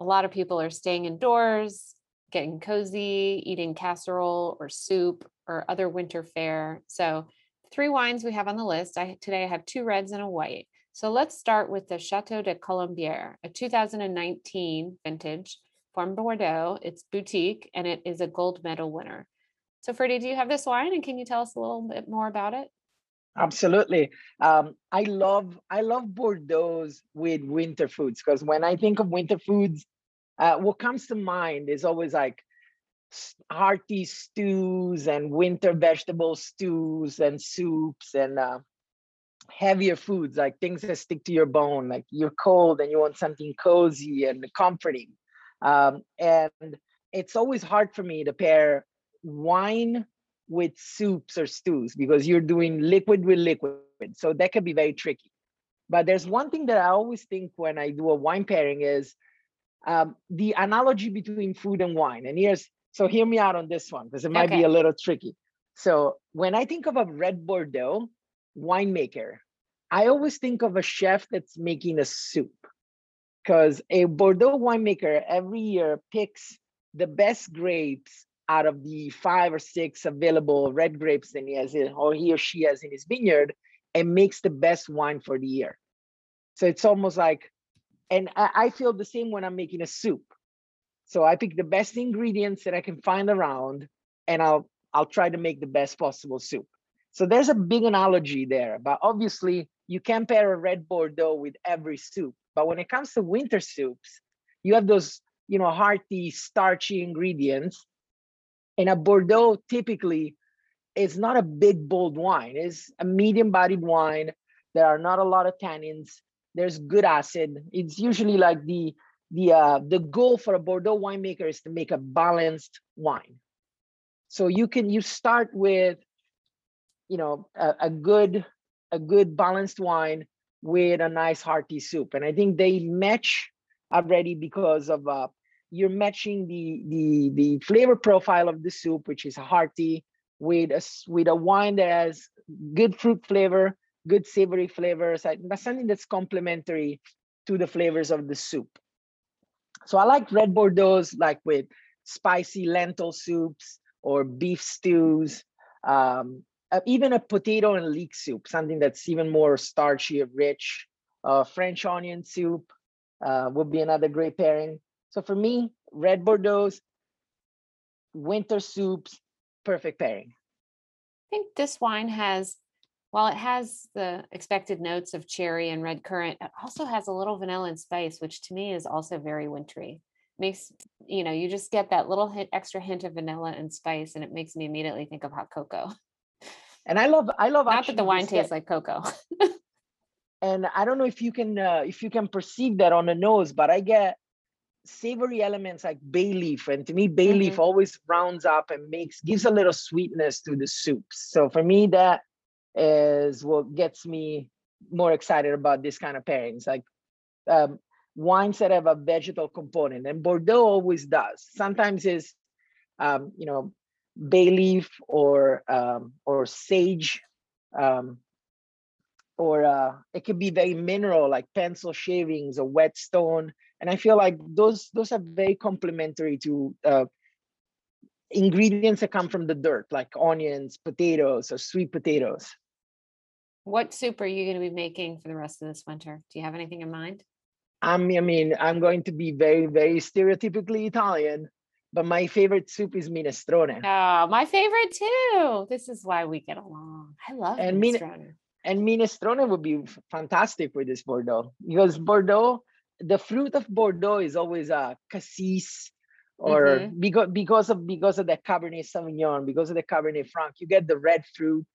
a lot of people are staying indoors, getting cozy, eating casserole or soup or other winter fare. So, three wines we have on the list. I today I have two reds and a white. So let's start with the Chateau de Colombière, a 2019 vintage from Bordeaux. It's boutique and it is a gold medal winner. So, Ferdy, do you have this wine, and can you tell us a little bit more about it? Absolutely. Um, I love I love Bordeaux with winter foods because when I think of winter foods, uh, what comes to mind is always like hearty stews and winter vegetable stews and soups and uh, heavier foods like things that stick to your bone like you're cold and you want something cozy and comforting. Um, and it's always hard for me to pair wine with soups or stews because you're doing liquid with liquid so that can be very tricky. But there's one thing that i always think when i do a wine pairing is um, the analogy between food and wine. And here's so hear me out on this one because it might okay. be a little tricky. So when I think of a red Bordeaux winemaker, I always think of a chef that's making a soup because a Bordeaux winemaker every year picks the best grapes out of the five or six available red grapes that he has in, or he or she has in his vineyard and makes the best wine for the year. So it's almost like and I, I feel the same when I'm making a soup. So I pick the best ingredients that I can find around, and I'll I'll try to make the best possible soup. So there's a big analogy there, but obviously you can pair a red Bordeaux with every soup. But when it comes to winter soups, you have those, you know, hearty, starchy ingredients. And a Bordeaux typically is not a big, bold wine. It's a medium-bodied wine. There are not a lot of tannins there's good acid. It's usually like the the uh, the goal for a Bordeaux winemaker is to make a balanced wine. So you can you start with, you know, a, a good a good balanced wine with a nice hearty soup, and I think they match already because of uh, you're matching the the the flavor profile of the soup, which is hearty, with a with a wine that has good fruit flavor good savory flavors, but something that's complementary to the flavors of the soup. So I like red Bordeaux, like with spicy lentil soups or beef stews, um, uh, even a potato and leek soup, something that's even more starchy, rich. Uh, French onion soup uh, would be another great pairing. So for me, red Bordeaux, winter soups, perfect pairing. I think this wine has while it has the expected notes of cherry and red currant, it also has a little vanilla and spice, which to me is also very wintry. Makes you know, you just get that little hint, extra hint of vanilla and spice, and it makes me immediately think of hot cocoa. And I love, I love. Not that the wine tastes like cocoa. <laughs> and I don't know if you can, uh, if you can perceive that on the nose, but I get savory elements like bay leaf. And to me, bay leaf Mm-hmm. always rounds up and makes gives a little sweetness to the soups. So for me, that is what gets me more excited about this kind of pairings. Like um, wines that have a vegetal component, and Bordeaux always does. Sometimes is, um, you know, bay leaf or um, or sage, um, or uh, it could be very mineral like pencil shavings or whetstone. And I feel like those those are very complementary to uh, ingredients that come from the dirt, like onions, potatoes, or sweet potatoes. What soup are you going to be making for the rest of this winter? Do you have anything in mind? I'm, I mean, I'm going to be very, very stereotypically Italian, but my favorite soup is minestrone. Oh, my favorite too. This is why we get along. I love And min- minestrone. And minestrone would be fantastic with this Bordeaux because Bordeaux, the fruit of Bordeaux is always a cassis or Mhm. because because of because of the Cabernet Sauvignon, because of the Cabernet Franc, you get the red fruit,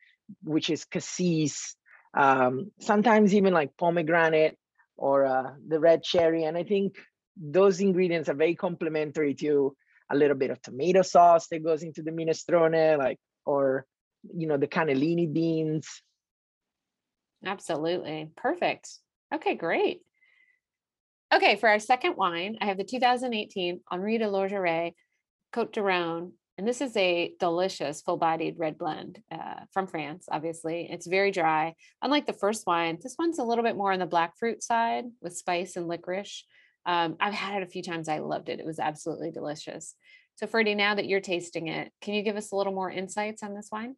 which is cassis. Um, sometimes even like pomegranate or uh, the red cherry, and I think those ingredients are very complementary to a little bit of tomato sauce that goes into the minestrone, like or you know the cannellini beans. Absolutely. Perfect. Okay, great. Okay, for our second wine, I have the 2018 Henri de Lorgeret Côte de Rhône. And this is a delicious full bodied red blend uh, from France, obviously. It's very dry. Unlike the first wine, this one's a little bit more on the black fruit side with spice and licorice. Um, I've had it a few times. I loved it. It was absolutely delicious. So, Ferdy, now that you're tasting it, can you give us a little more insights on this wine?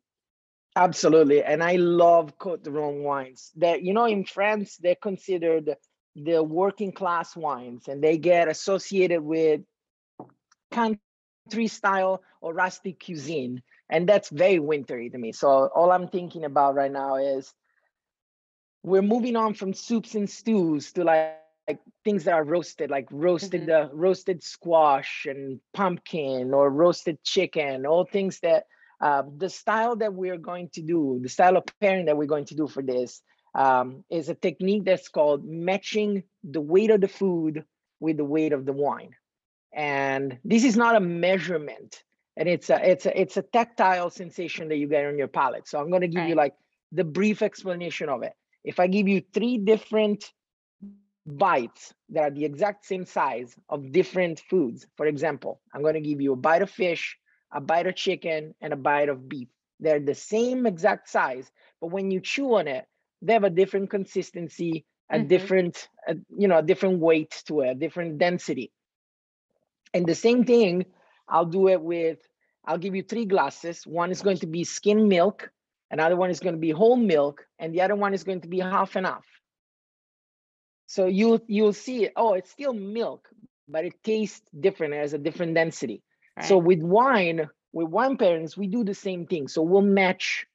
Absolutely, and I love Côte de Rhône wines. That you know, in France, they're considered the working class wines, and they get associated with style or rustic cuisine, and that's very wintry to me. So all I'm thinking about right now is we're moving on from soups and stews to like, like things that are roasted, like roasted the roasted squash and pumpkin or roasted chicken, all things that uh, the style that we're going to do, the style of pairing that we're going to do for this um, is a technique that's called matching the weight of the food with the weight of the wine. And this is not a measurement, and it's a it's a it's a tactile sensation that you get on your palate. So I'm going to give you like the brief explanation of it. If I give you three different bites that are the exact same size of different foods, for example, I'm going to give you a bite of fish, a bite of chicken, and a bite of beef. They're the same exact size, but when you chew on it, they have a different consistency, a Mhm. different, uh, you know, a different weight to it, a different density. And the same thing, I'll do it with, I'll give you three glasses. One is going to be skim milk, another one is going to be whole milk, and the other one is going to be half and half. So you you'll see, oh, it's still milk, but it tastes different. It has a different density. So with wine, with wine pairings, we do the same thing. So we'll match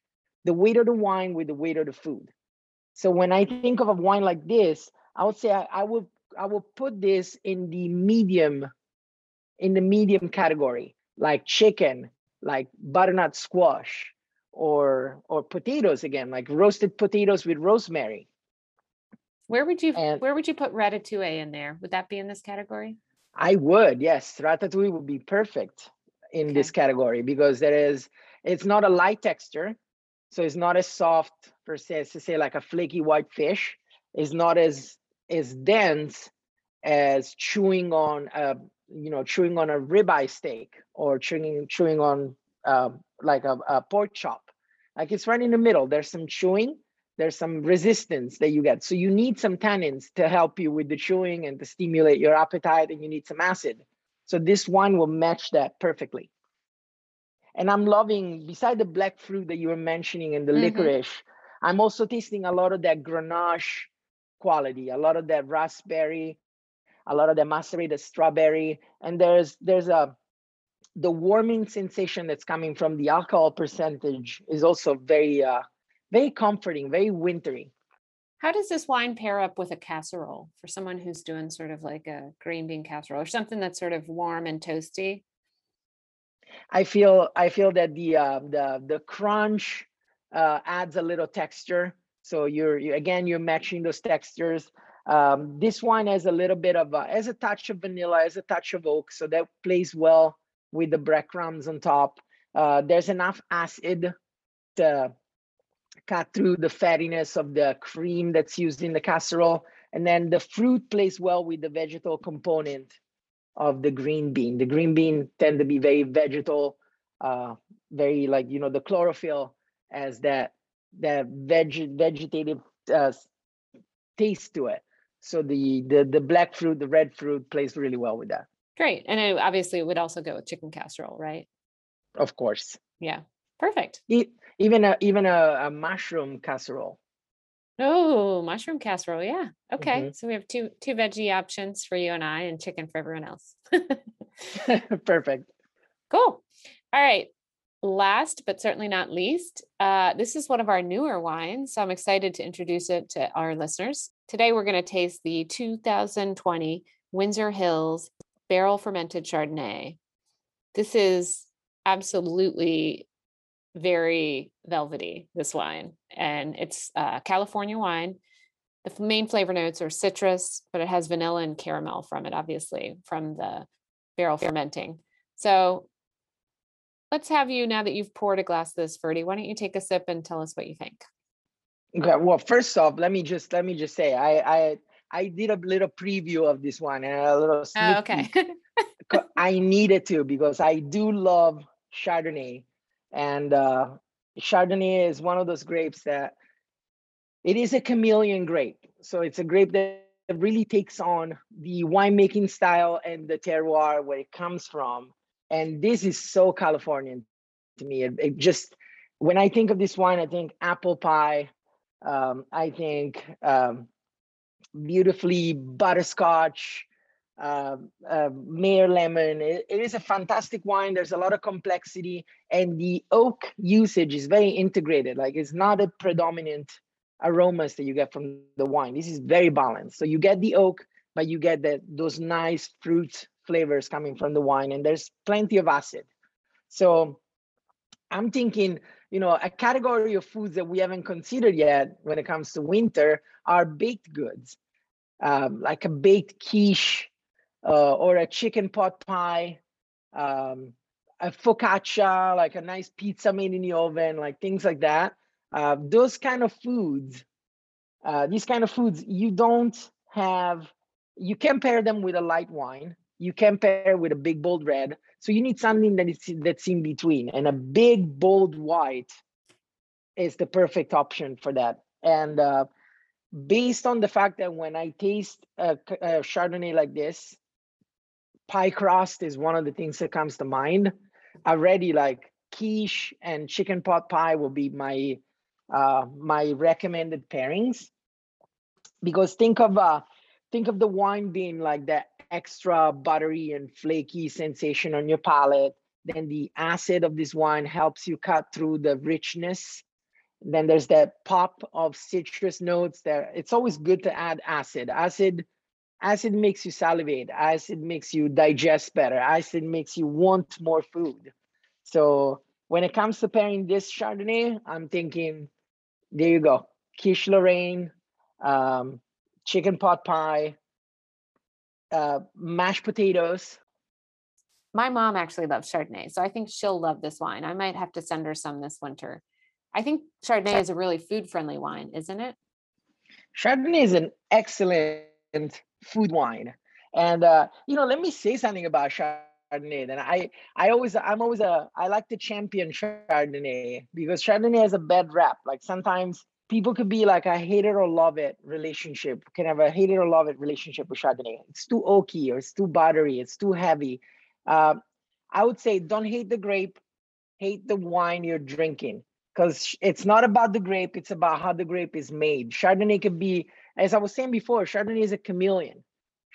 the weight of the wine with the weight of the food. So when I think of a wine like this, I would say I, I will I will put this in the medium, in the medium category, like chicken, like butternut squash, or or potatoes again, like roasted potatoes with rosemary. Where would you And- where would you put ratatouille in there? Would that be in this category? I would, yes, ratatouille would be perfect in this category because there is it's not a light texture, so it's not as soft per se as to say like a flaky white fish. It's not as as dense as chewing on a you know chewing on a ribeye steak or chewing chewing on um, like a, a pork chop. Like it's right in the middle. There's some chewing, there's some resistance that you get. So you need some tannins to help you with the chewing and to stimulate your appetite, and you need some acid. So this wine will match that perfectly. And I'm loving, beside the black fruit that you were mentioning and the Mhm. licorice, I'm also tasting a lot of that Grenache quality, a lot of that raspberry, a lot of the macerated strawberry, and there's there's a the warming sensation that's coming from the alcohol percentage is also very uh, very comforting, very wintry. How does this wine pair up with a casserole for someone who's doing sort of like a green bean casserole or something that's sort of warm and toasty? I feel I feel that the uh, the the crunch uh, adds a little texture. So you're you, again you're matching those textures. Um, this wine has a little bit of a, has a touch of vanilla, has a touch of oak, so that plays well with the breadcrumbs on top. Uh, there's enough acid to cut through the fattiness of the cream that's used in the casserole. And then the fruit plays well with the vegetal component of the green bean. The green bean tend to be very vegetal, uh, very like, you know, the chlorophyll as that, that veg, vegetative uh, taste to it. So the, the, the black fruit, the red fruit plays really well with that. Great. And it, obviously it would also go with chicken casserole, right? Of course. Yeah. Perfect. even a even a, a mushroom casserole. Oh, mushroom casserole. Yeah. Okay. Mm-hmm. So we have two two veggie options for you and I and chicken for everyone else. <laughs> Perfect. Cool. All right. Last but certainly not least, uh, this is one of our newer wines. So I'm excited to introduce it to our listeners. Today we're going to taste the 2020 Windsor Hills Barrel Fermented Chardonnay. This is absolutely very velvety, this wine. And it's uh, California wine. The main flavor notes are citrus, but it has vanilla and caramel from it, obviously, from the barrel fermenting. So let's have you, now that you've poured a glass of this, Ferdy, why don't you take a sip and tell us what you think? Okay. Well, first off, let me just let me just say I I I did a little preview of this one and a little sneak oh, okay. <laughs> I needed to because I do love Chardonnay and uh, Chardonnay is one of those grapes that it is a chameleon grape. So it's a grape that really takes on the winemaking style and the terroir where it comes from. And this is so Californian to me. It, it just, when I think of this wine, I think apple pie. Um, I think um, beautifully butterscotch, uh, uh, lemon. It, it is a fantastic wine. There's a lot of complexity, and the oak usage is very integrated. Like it's not a predominant aromas that you get from the wine. This is very balanced. So you get the oak, but you get that those nice fruit flavors coming from the wine, and there's plenty of acid. So I'm thinking, you know, a category of foods that we haven't considered yet when it comes to winter are baked goods, um, like a baked quiche uh, or a chicken pot pie, um, a focaccia, like a nice pizza made in the oven, like things like that. Uh, those kind of foods, uh, these kind of foods, you don't have, you can pair them with a light wine. You can pair with a big bold red. So you need something that is that's in between, and a big bold white is the perfect option for that. And uh, based on the fact that when I taste a, a Chardonnay like this, pie crust is one of the things that comes to mind. Already, like quiche and chicken pot pie will be my uh, my recommended pairings. Because think of uh, think of the wine being like that extra buttery and flaky sensation on your palate. Then the acid of this wine helps you cut through the richness. Then there's that pop of citrus notes there. It's always good to add acid. Acid acid makes you salivate acid makes you digest better acid makes you want more food so when it comes to pairing this chardonnay i'm thinking there you go quiche lorraine um, chicken pot pie uh, mashed potatoes my mom actually loves chardonnay so i think she'll love this wine i might have to send her some this winter i think chardonnay is a really food friendly wine isn't it chardonnay is an excellent food wine. And uh, you know, let me say something about Chardonnay. And I, I always, I'm always a, I like to champion Chardonnay because Chardonnay has a bad rap. Like sometimes people could be like a hate it or love it relationship. Can have a hate it or love it relationship with Chardonnay. It's too oaky or it's too buttery. It's too heavy. Um, I would say don't hate the grape, hate the wine you're drinking because it's not about the grape. It's about how the grape is made. Chardonnay could be as I was saying before, Chardonnay is a chameleon.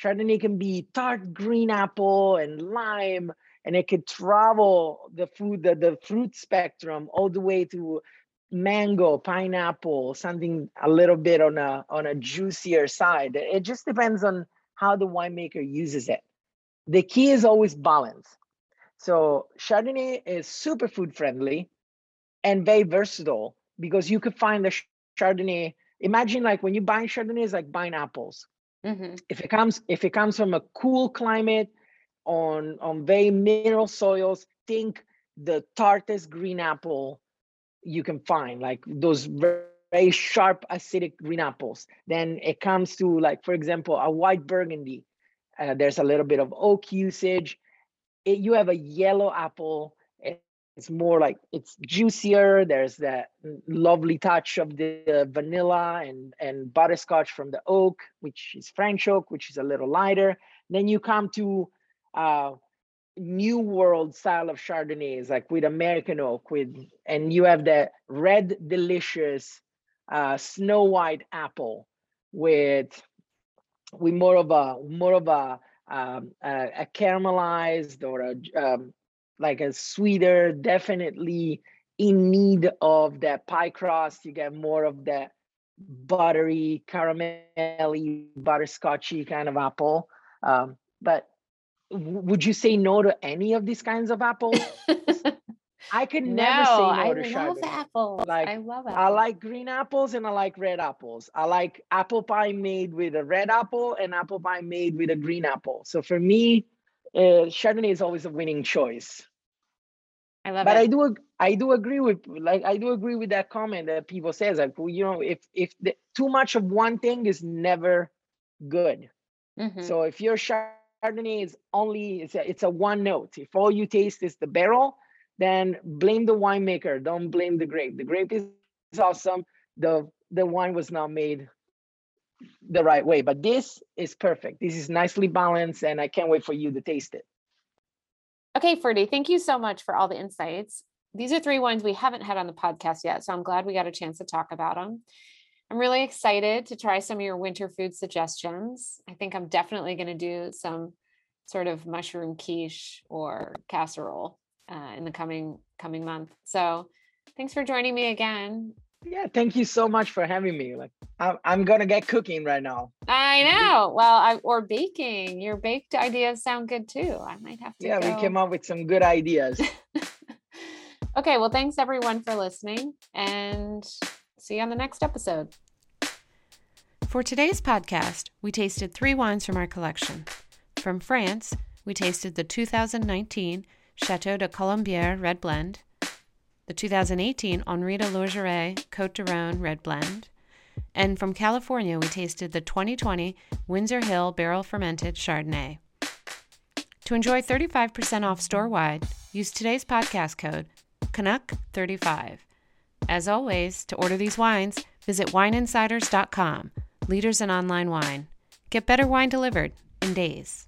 Chardonnay can be tart green apple and lime, and it could travel the food, the, the fruit spectrum all the way to mango, pineapple, something a little bit on a on a juicier side. It just depends on how the winemaker uses it. The key is always balance. So Chardonnay is super food friendly and very versatile because you could find the Chardonnay imagine like when you buy Chardonnay, it's like buying apples. Mm-hmm. If it comes if it comes from a cool climate on on very mineral soils, think the tartest green apple you can find, like those very sharp acidic green apples. Then it comes to like, for example, a white burgundy. Uh, there's a little bit of oak usage. It, you have a yellow apple. It's more like it's juicier. There's that lovely touch of the vanilla and, and butterscotch from the oak, which is French oak, which is a little lighter. Then you come to uh, new world style of Chardonnays, like with American oak, with and you have the red delicious uh, snow white apple with with more of a more of a um, a, a, caramelized or a um, like a sweeter, definitely in need of that pie crust. You get more of that buttery, caramelly, butterscotchy kind of apple. Um, but would you say no to any of these kinds of apples? <laughs> I could never no, say no I to Chardonnay. Love apples. Like I love apples. I like green apples and I like red apples. I like apple pie made with a red apple and apple pie made with a green apple. So for me, uh, Chardonnay is always a winning choice. I love it. but it. I do I do agree with like I do agree with that comment that people says like well, you know if if the, too much of one thing is never good. Mm-hmm. So if your Chardonnay is only it's a, it's a one note. If all you taste is the barrel, then blame the winemaker. Don't blame the grape. The grape is awesome. The the wine was not made the right way, but this is perfect. This is nicely balanced, and I can't wait for you to taste it. Okay, Ferdy, thank you so much for all the insights. These are three wines we haven't had on the podcast yet, so I'm glad we got a chance to talk about them. I'm really excited to try some of your winter food suggestions. I think I'm definitely going to do some sort of mushroom quiche or casserole uh, in the coming coming month. So, thanks for joining me again. Yeah, thank you so much for having me. Like, I'm, I'm gonna get cooking right now. I know. Well, I or baking. Your baked ideas sound good too. I might have to. Yeah, go. we came up with some good ideas. <laughs> okay. Well, thanks everyone for listening, and see you on the next episode. For today's podcast, we tasted three wines from our collection. From France, we tasted the 2019 Chateau de Colombières Red Blend, the 2018 Henri de Lorgeret Cote de Rhone Red Blend, and from California, we tasted the 2020 Windsor Hill Barrel Fermented Chardonnay. To enjoy 35% off store wide, use today's podcast code Canuck35. As always, to order these wines, visit wineinsiders.com, leaders in online wine. Get better wine delivered in days.